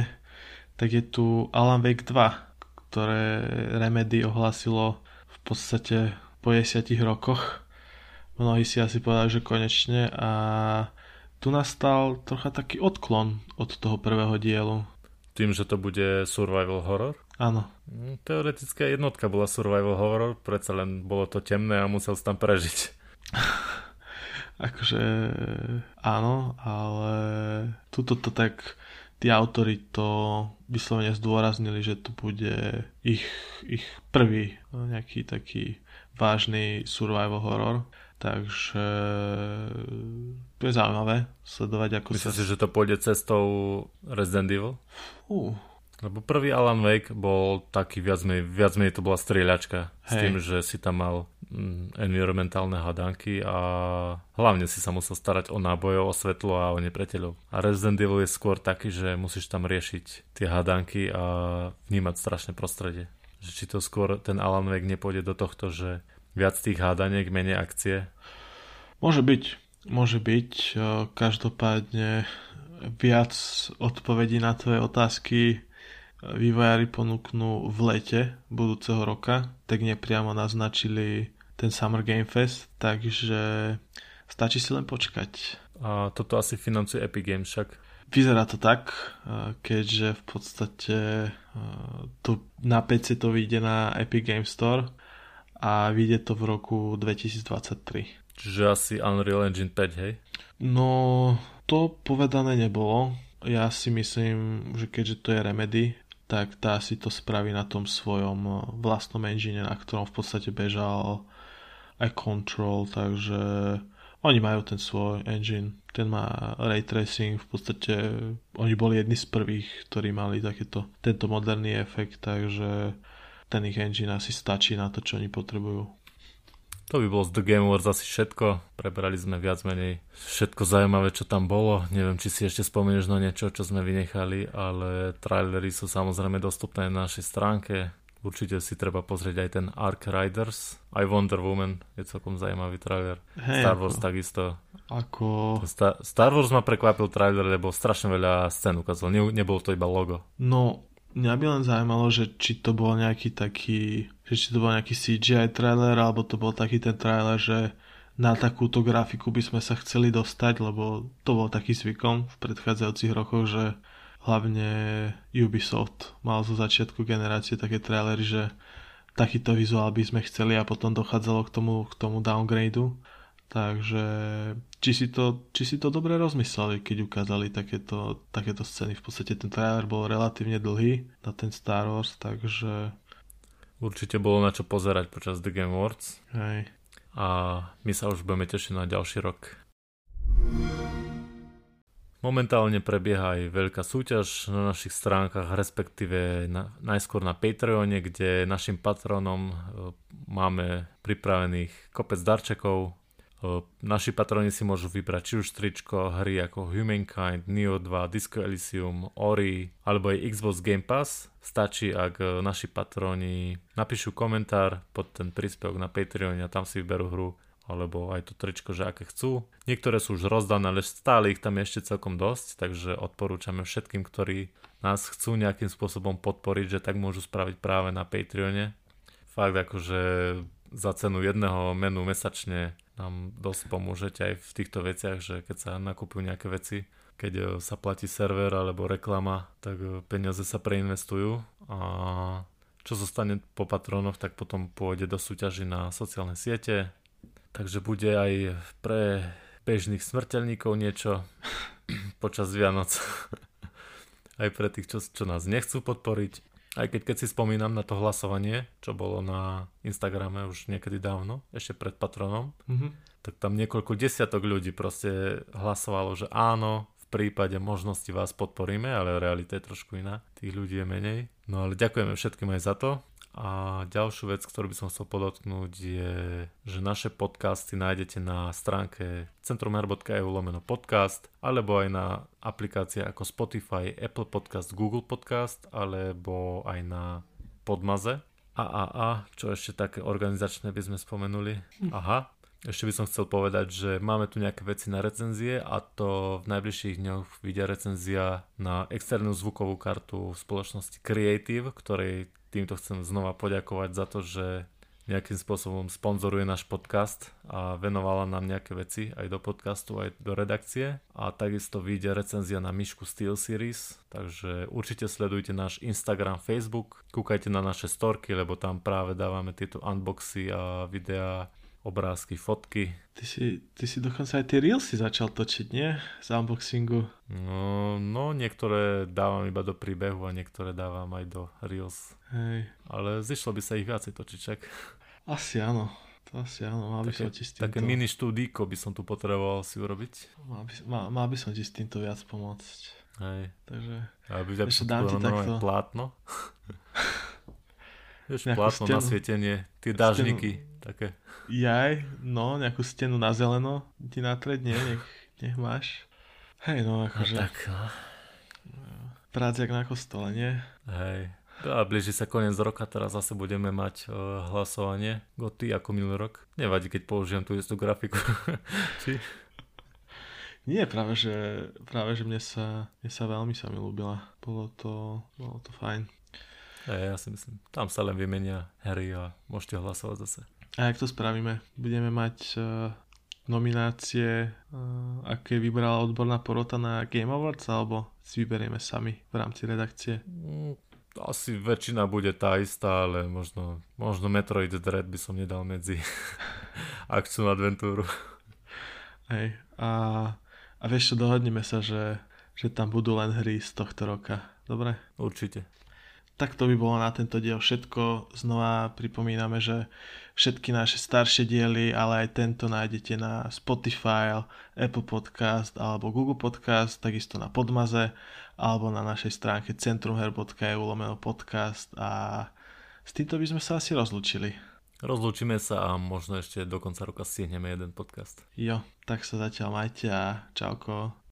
Speaker 1: tak je tu Alan Wake 2, ktoré Remedy ohlasilo v podstate po 10 rokoch mnohí si asi povedali, že konečne a tu nastal trocha taký odklon od toho prvého dielu.
Speaker 2: Tým, že to bude survival horror?
Speaker 1: Áno.
Speaker 2: Mm, teoretická jednotka bola survival horror, predsa len bolo to temné a musel si tam prežiť. [LAUGHS]
Speaker 1: akože áno, ale tuto to tak tí autory to vyslovene zdôraznili, že to bude ich, ich prvý nejaký taký vážny survival horror. Takže to je zaujímavé sledovať, ako
Speaker 2: Myslíš sa... si, že to pôjde cestou Resident Evil?
Speaker 1: Uh.
Speaker 2: Lebo prvý Alan Wake bol taký viac menej, viac menej to bola strieľačka. Hej. S tým, že si tam mal mm, environmentálne hadanky a hlavne si sa musel starať o nábojov, o svetlo a o nepriateľov. A Resident Evil je skôr taký, že musíš tam riešiť tie hadanky a vnímať strašné prostredie. Že či to skôr ten Alan Wake nepôjde do tohto, že Viac tých hádaniek, menej akcie?
Speaker 1: Môže byť. Môže byť. Každopádne viac odpovedí na tvoje otázky vývojári ponúknú v lete budúceho roka, tak nepriamo naznačili ten Summer Game Fest, takže stačí si len počkať.
Speaker 2: A toto asi financuje Epic Games však?
Speaker 1: Vyzerá to tak, keďže v podstate to na PC to vyjde na Epic Game Store a vyjde to v roku 2023.
Speaker 2: Čiže asi Unreal Engine 5, hej?
Speaker 1: No, to povedané nebolo. Ja si myslím, že keďže to je Remedy, tak tá si to spraví na tom svojom vlastnom engine, na ktorom v podstate bežal aj Control, takže oni majú ten svoj engine, ten má ray tracing, v podstate oni boli jedni z prvých, ktorí mali takéto, tento moderný efekt, takže ten ich engine asi stačí na to, čo oni potrebujú.
Speaker 2: To by bolo z The Game Awards asi všetko. Prebrali sme viac menej všetko zaujímavé, čo tam bolo. Neviem, či si ešte spomenieš na niečo, čo sme vynechali, ale trailery sú samozrejme dostupné na našej stránke. Určite si treba pozrieť aj ten Ark Riders. Aj Wonder Woman je celkom zaujímavý trailer. Hey, Star Wars ako, takisto.
Speaker 1: Ako...
Speaker 2: Star, Star Wars ma prekvapil trailer, lebo strašne veľa scén ukázal. Ne, nebolo to iba logo.
Speaker 1: No, mňa by len zaujímalo, že či to bol nejaký taký že či to bol nejaký CGI trailer, alebo to bol taký ten trailer, že na takúto grafiku by sme sa chceli dostať, lebo to bol taký zvykom v predchádzajúcich rokoch, že hlavne Ubisoft mal zo začiatku generácie také trailery, že takýto vizuál by sme chceli a potom dochádzalo k tomu, k tomu downgradu. Takže či si, to, či si to dobre rozmysleli, keď ukázali takéto, takéto scény. V podstate ten trailer bol relatívne dlhý na ten Star Wars, takže
Speaker 2: Určite bolo na čo pozerať počas The Game Awards.
Speaker 1: Hej.
Speaker 2: A my sa už budeme tešiť na ďalší rok. Momentálne prebieha aj veľká súťaž na našich stránkach, respektíve na, najskôr na Patreone, kde našim patronom e, máme pripravených kopec darčekov, Naši patroni si môžu vybrať či už tričko, hry ako Humankind, Neo 2, Disco Elysium, Ori alebo aj Xbox Game Pass. Stačí, ak e, naši patroni napíšu komentár pod ten príspevok na Patreon a tam si vyberú hru alebo aj to tričko, že aké chcú. Niektoré sú už rozdané, ale stále ich tam je ešte celkom dosť, takže odporúčame všetkým, ktorí nás chcú nejakým spôsobom podporiť, že tak môžu spraviť práve na Patreone. Fakt akože za cenu jedného menu mesačne nám dosť pomôžete aj v týchto veciach, že keď sa nakupujú nejaké veci, keď e, sa platí server alebo reklama, tak e, peniaze sa preinvestujú a čo zostane po patronoch, tak potom pôjde do súťaži na sociálne siete. Takže bude aj pre bežných smrteľníkov niečo [CLEARS THROAT] počas Vianoc. [LAUGHS] aj pre tých, čo, čo nás nechcú podporiť. Aj keď, keď si spomínam na to hlasovanie, čo bolo na Instagrame už niekedy dávno, ešte pred patronom, mm-hmm. tak tam niekoľko desiatok ľudí proste hlasovalo, že áno, v prípade možnosti vás podporíme, ale realita je trošku iná, tých ľudí je menej. No ale ďakujeme všetkým aj za to a ďalšiu vec, ktorú by som chcel podotknúť je, že naše podcasty nájdete na stránke centrumher.eu lomeno podcast alebo aj na aplikácie ako Spotify, Apple Podcast, Google Podcast alebo aj na Podmaze. A, a, a, čo ešte také organizačné by sme spomenuli? Aha, ešte by som chcel povedať, že máme tu nejaké veci na recenzie a to v najbližších dňoch vidia recenzia na externú zvukovú kartu spoločnosti Creative, ktorej týmto chcem znova poďakovať za to, že nejakým spôsobom sponzoruje náš podcast a venovala nám nejaké veci aj do podcastu, aj do redakcie. A takisto vyjde recenzia na Myšku Steel Series, takže určite sledujte náš Instagram, Facebook, kúkajte na naše storky, lebo tam práve dávame tieto unboxy a videá obrázky, fotky.
Speaker 1: Ty si, ty si dokonca aj tie reelsy začal točiť, nie? Z unboxingu.
Speaker 2: No, no, niektoré dávam iba do príbehu a niektoré dávam aj do reels.
Speaker 1: Hej.
Speaker 2: Ale zišlo by sa ich viacej točiť, čak.
Speaker 1: Asi áno. To asi áno, mal by som ti s týmto...
Speaker 2: Také mini štúdíko by som tu potreboval si urobiť.
Speaker 1: Mal by, mal, mal by som ti s týmto viac pomôcť.
Speaker 2: Hej.
Speaker 1: Takže...
Speaker 2: Aby ešte dám ti takto... plátno. [LAUGHS] [LAUGHS] Vieš, plátno stenu, na svietenie, tie dážniky, stenu, také.
Speaker 1: Jaj, no, nejakú stenu na zeleno ti natreť, nie, nech, nech máš. Hej, no akože...
Speaker 2: No, tak, no.
Speaker 1: Prác jak na kostole, nie?
Speaker 2: Hej. A blíži sa koniec roka, teraz zase budeme mať uh, hlasovanie goty ako minulý rok. Nevadí, keď použijem tú istú grafiku. [LAUGHS] Či?
Speaker 1: Nie, práve že, práve, že mne sa, mne sa veľmi sa mi ľúbila. Bolo to, bolo to fajn.
Speaker 2: Ja, ja si myslím, tam sa len vymenia hry a môžete hlasovať zase.
Speaker 1: A jak to spravíme? Budeme mať uh, nominácie, uh, aké vybrala odborná porota na Game Awards, alebo si vyberieme sami v rámci redakcie?
Speaker 2: Mm, asi väčšina bude tá istá, ale možno, možno Metroid Dread by som nedal medzi [LAUGHS] akciu adventúru.
Speaker 1: Hej, a, a vieš čo, dohodneme sa, že, že tam budú len hry z tohto roka. Dobre?
Speaker 2: Určite.
Speaker 1: Tak to by bolo na tento diel všetko. Znova pripomíname, že všetky naše staršie diely, ale aj tento nájdete na Spotify, Apple Podcast alebo Google Podcast, takisto na Podmaze alebo na našej stránke centrumher.eu lomeno podcast a s týmto by sme sa asi rozlúčili.
Speaker 2: Rozlúčime sa a možno ešte do konca roka stihneme jeden podcast.
Speaker 1: Jo, tak sa zatiaľ majte a čauko.